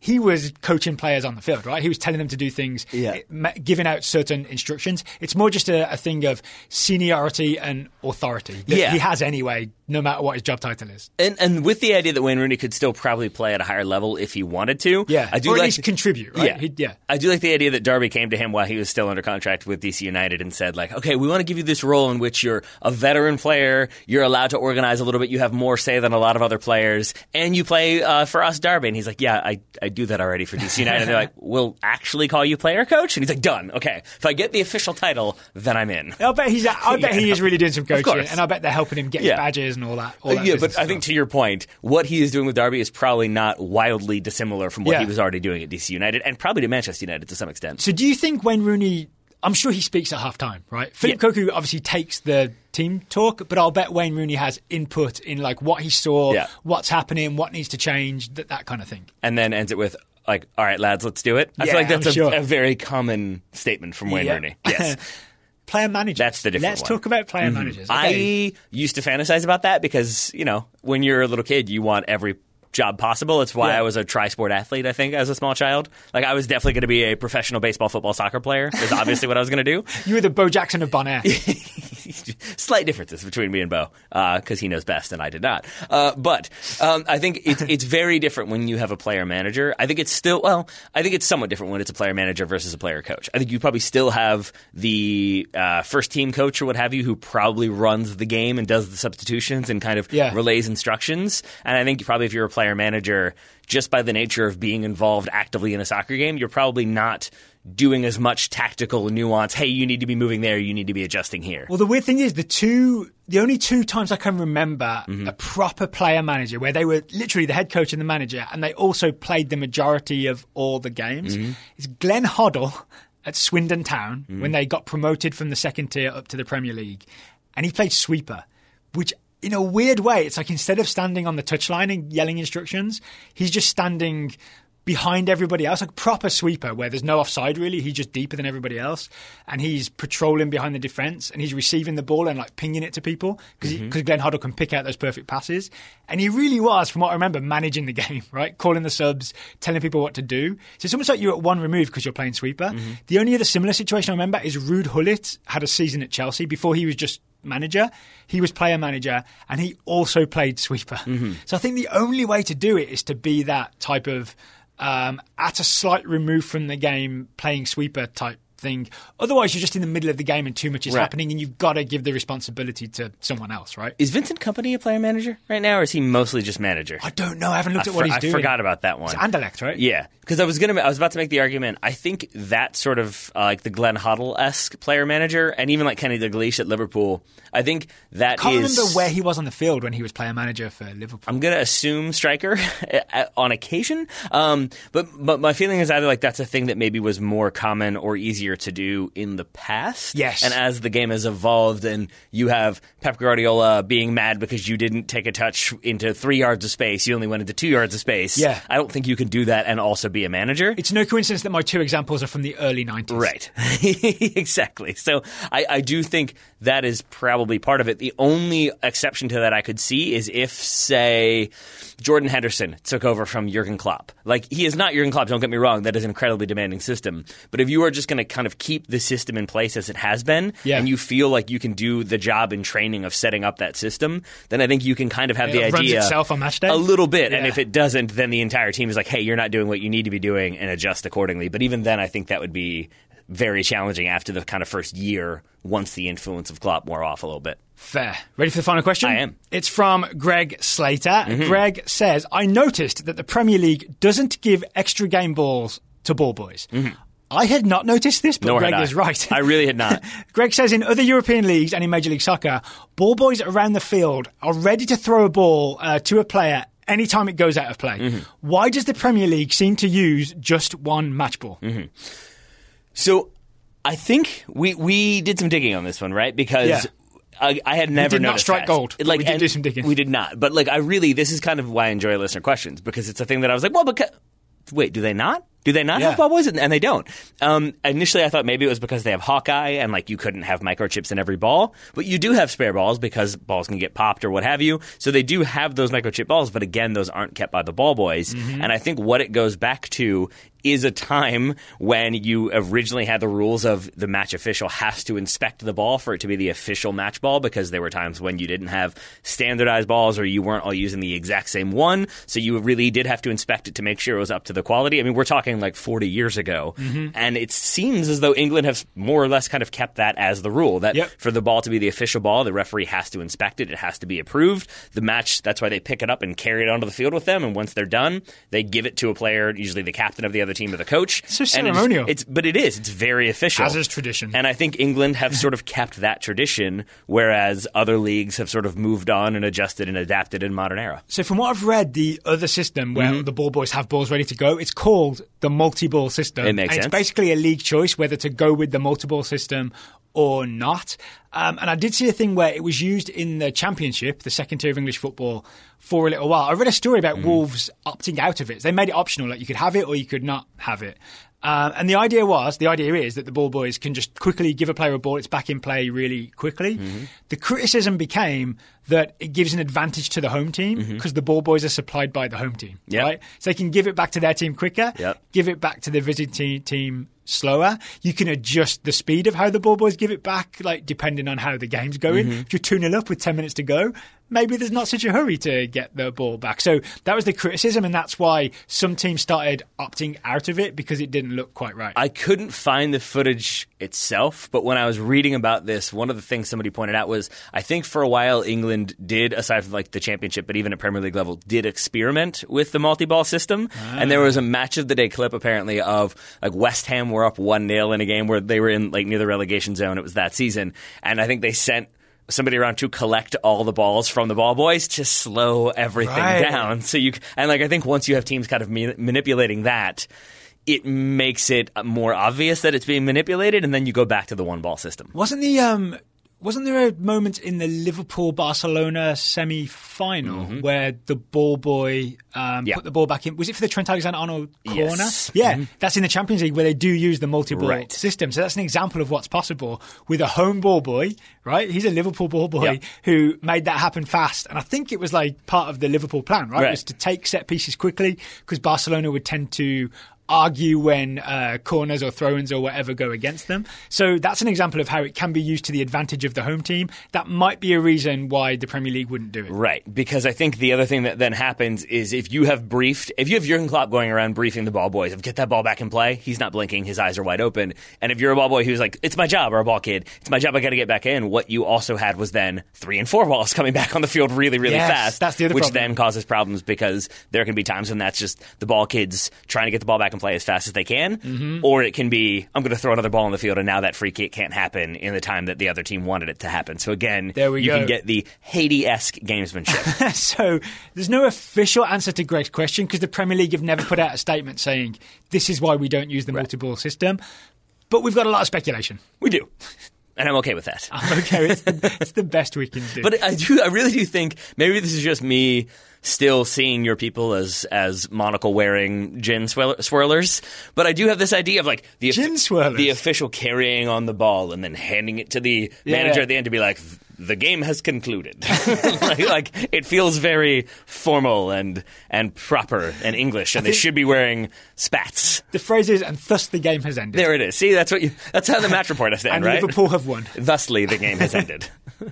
He was coaching players on the field, right? He was telling them to do things, Yeah. eh, giving out certain instructions. It's more just a, a thing of seniority and authority that Yeah. he has anyway, no matter what his job title is. And, and with the idea that Wayne Rooney could still probably play at a higher level if he wanted to. Yeah, I do or at like least contribute, right? Yeah. He- yeah. I do like the idea that Derby came to him while he was still under contract with DC United and said, like, okay, we want to give you this role in which you're a veteran player, you're allowed to organize a little bit, you have more say than a lot of other players, and you play uh, for us, Derby. And he's like, yeah, I, I do that already for DC United. and they're like, we'll actually call you player coach? And he's like, done. Okay. If I get the official title, then I'm in. I bet he's. I bet he is really doing some coaching, and I bet they're helping him get Yeah. badges and all that. All that yeah, but I think to your point, what he is doing with Derby is probably not wildly dissimilar from what Yeah. he was already doing at DC United and probably to Manchester United to some extent. So do you think Wayne Rooney? I'm sure he speaks at halftime, right? Phillip Yeah. Cocu obviously takes the team talk, but I'll bet Wayne Rooney has input in like what he saw, Yeah. what's happening, what needs to change, that that kind of thing. and then ends it with like, "All right, lads, let's do it." I Yeah, feel like that's a, sure. a very common statement from Wayne Yeah. Rooney. Yes, Player managers. That's the different Let's one. Mm-hmm. talk about player managers. Okay. I used to fantasize about that because you know when you're a little kid, you want every job possible. It's why Yeah. I was a tri-sport athlete. I think as a small child, like I was definitely going to be a professional baseball, football, soccer player. Is obviously what I was going to do. you were the Bo Jackson of Bonaire. Slight differences between me and Bo because he knows best and I did not. Uh, but um, I think it's it's very different when you have a player manager. I think it's still well. I think it's somewhat different when it's a player manager versus a player coach. I think you probably still have the uh, first team coach or what have you who probably runs the game and does the substitutions and kind of Yeah. relays instructions. And I think probably if you're a player manager, just by the nature of being involved actively in a soccer game, you're probably not doing as much tactical nuance. Hey, you need to be moving there. You need to be adjusting here. Well, the weird thing is the two, the only two times I can remember Mm-hmm. a proper player manager where they were literally the head coach and the manager, and they also played the majority of all the games Mm-hmm. is Glenn Hoddle at Swindon Town Mm-hmm. when they got promoted from the second tier up to the Premier League, and he played sweeper, which. In a weird way, it's like instead of standing on the touchline and yelling instructions, he's just standing behind everybody else, like proper sweeper where there's no offside really. He's just deeper than everybody else, and he's patrolling behind the defense, and he's receiving the ball and like pinging it to people because because mm-hmm. Glenn Hoddle can pick out those perfect passes, and he really was, from what I remember, managing the game, right, calling the subs, telling people what to do. So it's almost like you're at one remove because you're playing sweeper. Mm-hmm. The only other similar situation I remember is Ruud Gullit had a season at Chelsea before he was just manager. He was player manager and he also played sweeper. So I think the only way to do it is to be that type of um, at a slight remove from the game playing sweeper type thing. Otherwise, you're just in the middle of the game and too much is Right. happening, and you've got to give the responsibility to someone else, right? Is Vincent Kompany a player manager right now, or is he mostly just manager? I don't know. I haven't looked I at what for- he's I doing. I forgot about that one. It's Anderlecht, right? Yeah, because I was gonna, I was about to make the argument. I think that sort of uh, like the Glenn Hoddle esque player manager, and even like Kenny Dalglish at Liverpool. I think that I can't is- remember where he was on the field when he was player manager for Liverpool. I'm gonna assume striker on occasion, um, but but my feeling is either like that's a thing that maybe was more common or easier easier to do in the past. Yes. And as the game has evolved and you have Pep Guardiola being mad because you didn't take a touch into three yards of space, you only went into two yards of space. Yeah. I don't think you can do that and also be a manager. It's no coincidence that my two examples are from the early 90s. Right. exactly. So I, I do think that is probably part of it. The only exception to that I could see is if, say, Jordan Henderson took over from Jurgen Klopp. Like, he is not Jurgen Klopp, don't get me wrong. That is an incredibly demanding system. But if you are just going to kind of keep the system in place as it has been, Yeah. and you feel like you can do the job in training of setting up that system, then I think you can kind of have the runs idea itself on match day? a little bit. And if it doesn't, then the entire team is like, hey, you're not doing what you need to be doing and adjust accordingly. But even then, I think that would be very challenging after the kind of first year once the influence of Klopp wore off a little bit. Fair. Ready for the final question? I am. Mm-hmm. It's from Greg Slater. Greg says, I noticed that the Premier League doesn't give extra game balls to ball boys. I had not noticed this, but Nor Greg is right. I really had not. Greg says in other European leagues and in Major League Soccer, ball boys around the field are ready to throw a ball uh, to a player anytime it goes out of play. Mm-hmm. Why does the Premier League seem to use just one match ball? Mm-hmm. So I think we we did some digging on this one, right? Because Yeah. I, I had never did not strike that. gold, Like we did do some digging. We did not, but like I really, this is kind of why I enjoy listener questions because it's a thing that I was like, well, because wait, do they not? Do they not Yeah. have ball boys? And and they don't. Um, initially, I thought maybe it was because they have Hawkeye and like you couldn't have microchips in every ball, but you do have spare balls because balls can get popped or what have you. So they do have those microchip balls, but again, those aren't kept by the ball boys. Mm-hmm. And I think what it goes back to is a time when you originally had the rules of the match official has to inspect the ball for it to be the official match ball because there were times when you didn't have standardized balls or you weren't all using the exact same one. So you really did have to inspect it to make sure it was up to the quality. I mean, we're talking like 40 years ago. Mm-hmm. And it seems as though England has more or less kind of kept that as the rule that Yep. for the ball to be the official ball, the referee has to inspect it. It has to be approved. The match, that's why they pick it up and carry it onto the field with them. And once they're done, they give it to a player, usually the captain of the other team or the coach. So And it's- ceremonial. It's, but it is. It's very official. As is tradition. And I think England have sort of kept that tradition, whereas other leagues have sort of moved on and adjusted and adapted in modern era. So, from what I've read, the other system where Mm-hmm. the ball boys have balls ready to go, it's called the multi-ball system. It makes and sense. It's basically a league choice whether to go with the multi-ball system or not. Um, and I did see a thing where it was used in the Championship, the second tier of English football, for a little while. I read a story about Wolves opting out of it. They made it optional, like you could have it or you could not have it. Um, and the idea was, the idea is that the ball boys can just quickly give a player a ball, it's back in play really quickly. Mm-hmm. The criticism became that it gives an advantage to the home team because the ball boys are supplied by the home team, Mm-hmm. Yep. right? So they can give it back to their team quicker, Yep. give it back to the visiting team slower. You can adjust the speed of how the ball boys give it back, like depending on how the game's going. Mm-hmm. If you're 2 0 up with 10 minutes to go, maybe there's not such a hurry to get the ball back. So that was the criticism, and that's why some teams started opting out of it because it didn't look quite right. I couldn't find the footage itself, but when I was reading about this, one of the things somebody pointed out was I think for a while England did, aside from like the championship, but even at Premier League level, did experiment with the multi-ball system. And there ah. was a match of the day clip apparently of like West Ham were up one 0 in a game where they were in like near the relegation zone. It was that season, and I think they sent. Somebody around to collect all the balls from the ball boys to slow everything Right. down. So you and like I think once you have teams kind of ma- manipulating that, it makes it more obvious that it's being manipulated, and then you go back to the one ball system. Wasn't the um wasn't there a moment in the Liverpool Barcelona semi final where the ball boy um, Mm-hmm. Yeah. put the ball back in? Was it for the Trent Alexander Arnold corner? Yes. Yeah, that's in the Champions League where they do use the multi ball Right. system. So that's an example of what's possible with a home ball boy, right? He's a Liverpool ball boy Yeah. who made that happen fast. And I think it was like part of the Liverpool plan, right? Right. Was to take set pieces quickly because Barcelona would tend to argue when uh, corners or throw-ins or whatever go against them. So that's an example of how it can be used to the advantage of the home team. That might be a reason why the Premier League wouldn't do it. Right, because I think the other thing that then happens is if you have briefed, if you have Jurgen Klopp going around briefing the ball boys of get that ball back in play, he's not blinking, his eyes are wide open. And if you're a ball boy who's like, it's my job, or a ball kid, it's my job, I got to get back in. What you also had was then three and four balls coming back on the field really, really Yes, fast. that's the other which problem. then causes problems because there can be times when that's just the ball kids trying to get the ball back in play as fast as they can, Mm-hmm. or it can be I'm going to throw another ball in the field and now that free kick can't happen in the time that the other team wanted it to happen. So again, There we you go. can get the Haiti-esque gamesmanship. so there's no official answer to Greg's question because the Premier League have never put out a statement saying this is why we don't use the multi-ball system. but we've got a lot of speculation. We do. And I'm okay with that. okay, it's the, it's the best we can do. But I do, I really do think maybe this is just me still seeing your people as as monocle wearing gin swirl- swirlers. But I do have this idea of like the Gin swirlers? the official carrying on the ball and then handing it to the Yeah. manager at the end to be like. The game has concluded. like, like, it feels very formal and and proper and English, and they should be wearing spats. the phrase is, and thus the game has ended. There it is. See, that's what you. That's how the match report has to and end, right? Liverpool have won. Thusly, the game has ended.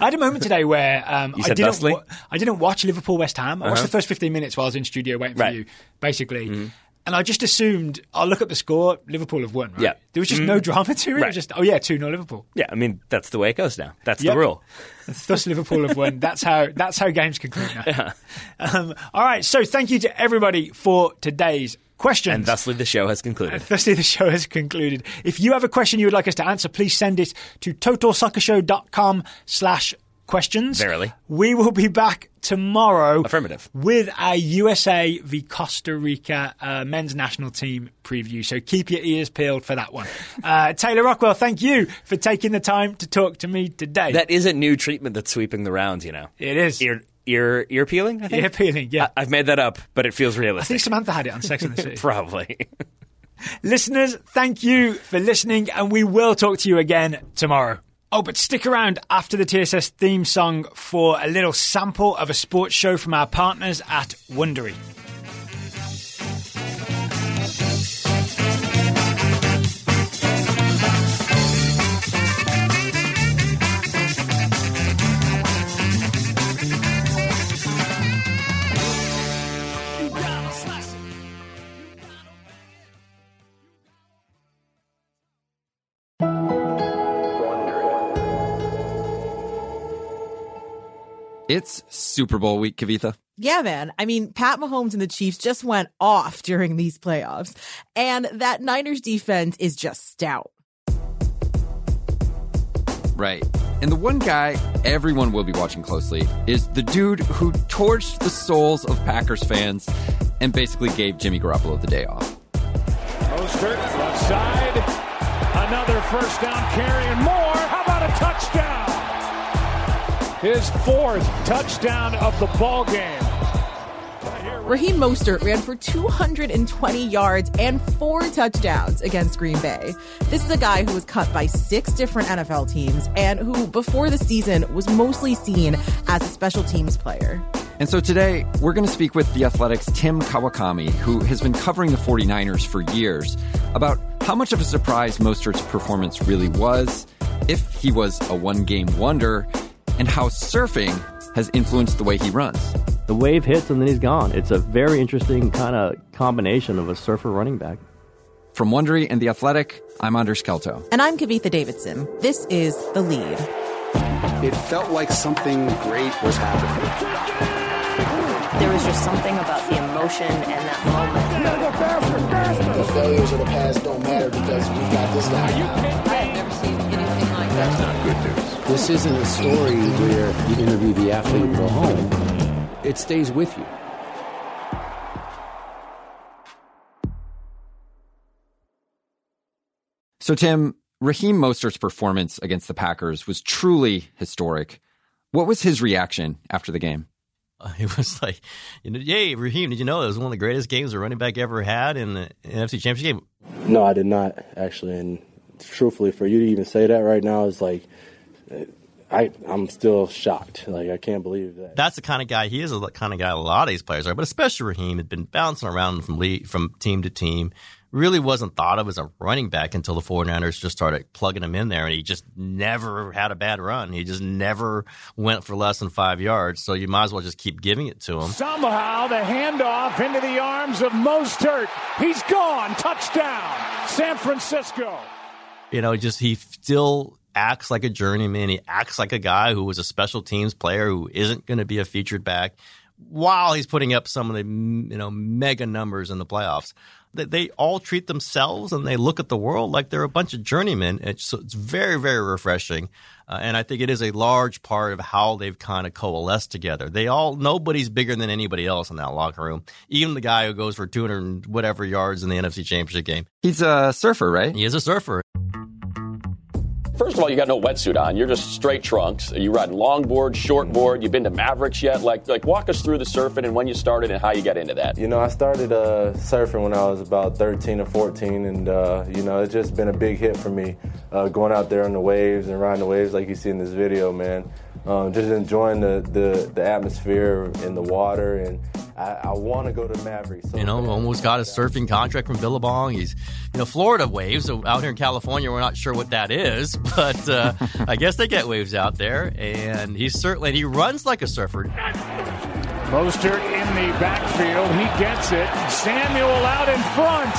I had a moment today where um, I didn't. wa- I didn't watch Liverpool West Ham. I watched the first fifteen minutes while I was in studio waiting for Right. you, basically. And I just assumed I'll look at the score. Liverpool have won. Right? Yeah. There was just no drama to it. It was just oh yeah, two 0 Liverpool. yeah, I mean that's the way it goes now. That's Yep. the rule. Thus Liverpool have won. That's how that's how games conclude now. Um, all right. So thank you to everybody for today's questions. And thusly, the show has concluded. Thusly, the show has concluded. If you have a question you would like us to answer, please send it to totalsoccershow.com slash questions. Verily. We will be back tomorrow. Affirmative. With a USA v Costa Rica uh, men's national team preview. So keep your ears peeled for that one. Uh, Taylor Rockwell, thank you for taking the time to talk to me today. That is a new treatment that's sweeping the rounds. You know, it is. ear ear ear peeling. I think. Ear peeling, yeah. I, have made that up, but it feels realistic. I think. Samantha had it on Sex and the City. Probably. Listeners, thank you for listening, and we will talk to you again tomorrow. Oh, but stick around after the TSS theme song for a little sample of a sports show from our partners at Wondery. It's Super Bowl week, Kavitha. Yeah, man. I mean, Pat Mahomes and the Chiefs just went off during these playoffs, and that Niners defense is just stout. Right. And the one guy everyone will be watching closely is the dude who torched the souls of Packers fans and basically gave Jimmy Garoppolo the day off. Mostert, left side. Another first down carry and more. How about a touchdown? His fourth touchdown of the ball game. Raheem Mostert ran for 220 yards and four touchdowns against Green Bay. This is a guy who was cut by six different NFL teams and who, before the season, was mostly seen as a special teams player. And so today, we're going to speak with the Athletic's Tim Kawakami, who has been covering the 49ers for years, about how much of a surprise Mostert's performance really was, if he was a one game wonder, and how surfing has influenced the way he runs. the wave hits and then he's gone. It's a very interesting kind of combination of a surfer running back. From Wondery and The Athletic, I'm Anders Kelto. And I'm Kavitha Davidson. This is The Lead. It felt like something great was happening. There was just something about the emotion and that moment. The failures of the past don't matter because we've got this guy now. I have never seen anything like that. This isn't a story where you interview the athlete and go home. It stays with you. So, Tim, Raheem Mostert's performance against the Packers was truly historic. What was his reaction after the game? It was like, you know, yay, Raheem, did you know it was one of the greatest games a running back ever had in the NFC Championship game? No, I did not actually. And truthfully, for you to even say that right now is like, I I'm still shocked. Like I can't believe that. That's the kind of guy he is. The kind of guy a lot of these players are, but especially Raheem had been bouncing around from league, from team to team. Really wasn't thought of as a running back until the 49ers just started plugging him in there, and he just never had a bad run. He just never went for less than five yards. So you might as well just keep giving it to him. Somehow the handoff into the arms of Mostert. He's gone. Touchdown. San Francisco. You know, just he still acts like a journeyman. He acts like a guy who was a special teams player who isn't going to be a featured back while he's putting up some of the you know mega numbers in the playoffs. they all treat themselves and they look at the world like they're a bunch of journeymen. It's, so it's very, very refreshing. Uh, and I think it is a large part of how they've kind of coalesced together. They all, nobody's bigger than anybody else in that locker room. Even the guy who goes for 200 whatever yards in the NFC Championship game. He's a surfer, right? He is a surfer. First of all, you got no wetsuit on. You're just straight trunks. You ride longboard, shortboard. You've been to Mavericks yet? Like, like walk us through the surfing and when you started and how you got into that. You know, I started uh, surfing when I was about 13 or 14, and uh, you know, it's just been a big hit for me. Uh, going out there on the waves and riding the waves like you see in this video, man. Um, just enjoying the, the, the atmosphere in the water and I, I want to go to Mavericks. So you know, almost got a surfing contract from Billabong. He's, you know, Florida waves. So out here in California, we're not sure what that is, but uh, I guess they get waves out there. And he's certainly he runs like a surfer. Mostert in the backfield. He gets it. Samuel out in front.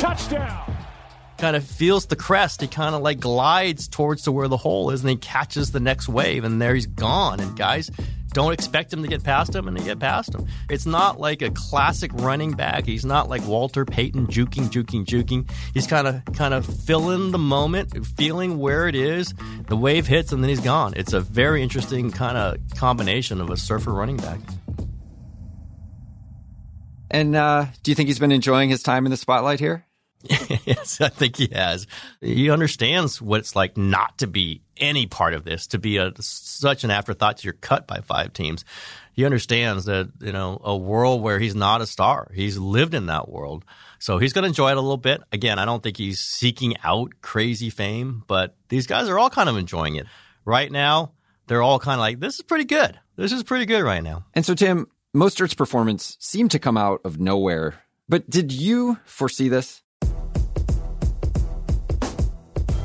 Touchdown kind of feels the crest. He kind of like glides towards to where the hole is and he catches the next wave and there he's gone. And guys, don't expect him to get past him and they get past him. It's not like a classic running back. He's not like Walter Payton juking, juking, juking. He's kind of kind of filling the moment, feeling where it is. The wave hits and then he's gone. It's a very interesting kind of combination of a surfer running back. And uh, do you think he's been enjoying his time in the spotlight here? yes, I think he has. He understands what it's like not to be any part of this, to be a, such an afterthought to your cut by five teams. He understands that, you know, a world where he's not a star. He's lived in that world. So he's going to enjoy it a little bit. Again, I don't think he's seeking out crazy fame, but these guys are all kind of enjoying it. Right now, they're all kind of like, this is pretty good. This is pretty good right now. And so, Tim, Mostert's performance seemed to come out of nowhere. But did you foresee this?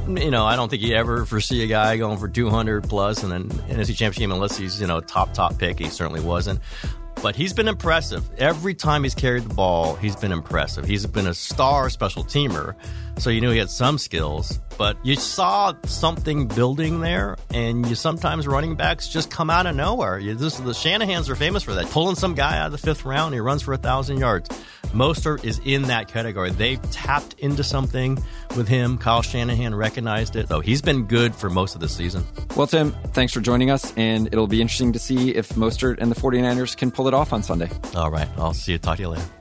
You know, I don't think you ever foresee a guy going for 200 plus and then NFC Championship game unless he's, you know, top, top pick. He certainly wasn't. But he's been impressive. Every time he's carried the ball, he's been impressive. He's been a star special teamer. So you knew he had some skills, but you saw something building there, and you sometimes running backs just come out of nowhere. You, this, the Shanahans are famous for that, pulling some guy out of the fifth round, he runs for a thousand yards. Mostert is in that category. They've tapped into something with him. Kyle Shanahan recognized it, though he's been good for most of the season. Well, Tim, thanks for joining us, and it'll be interesting to see if Mostert and the 49ers can pull it off on Sunday. All right. I'll see you. Talk to you later.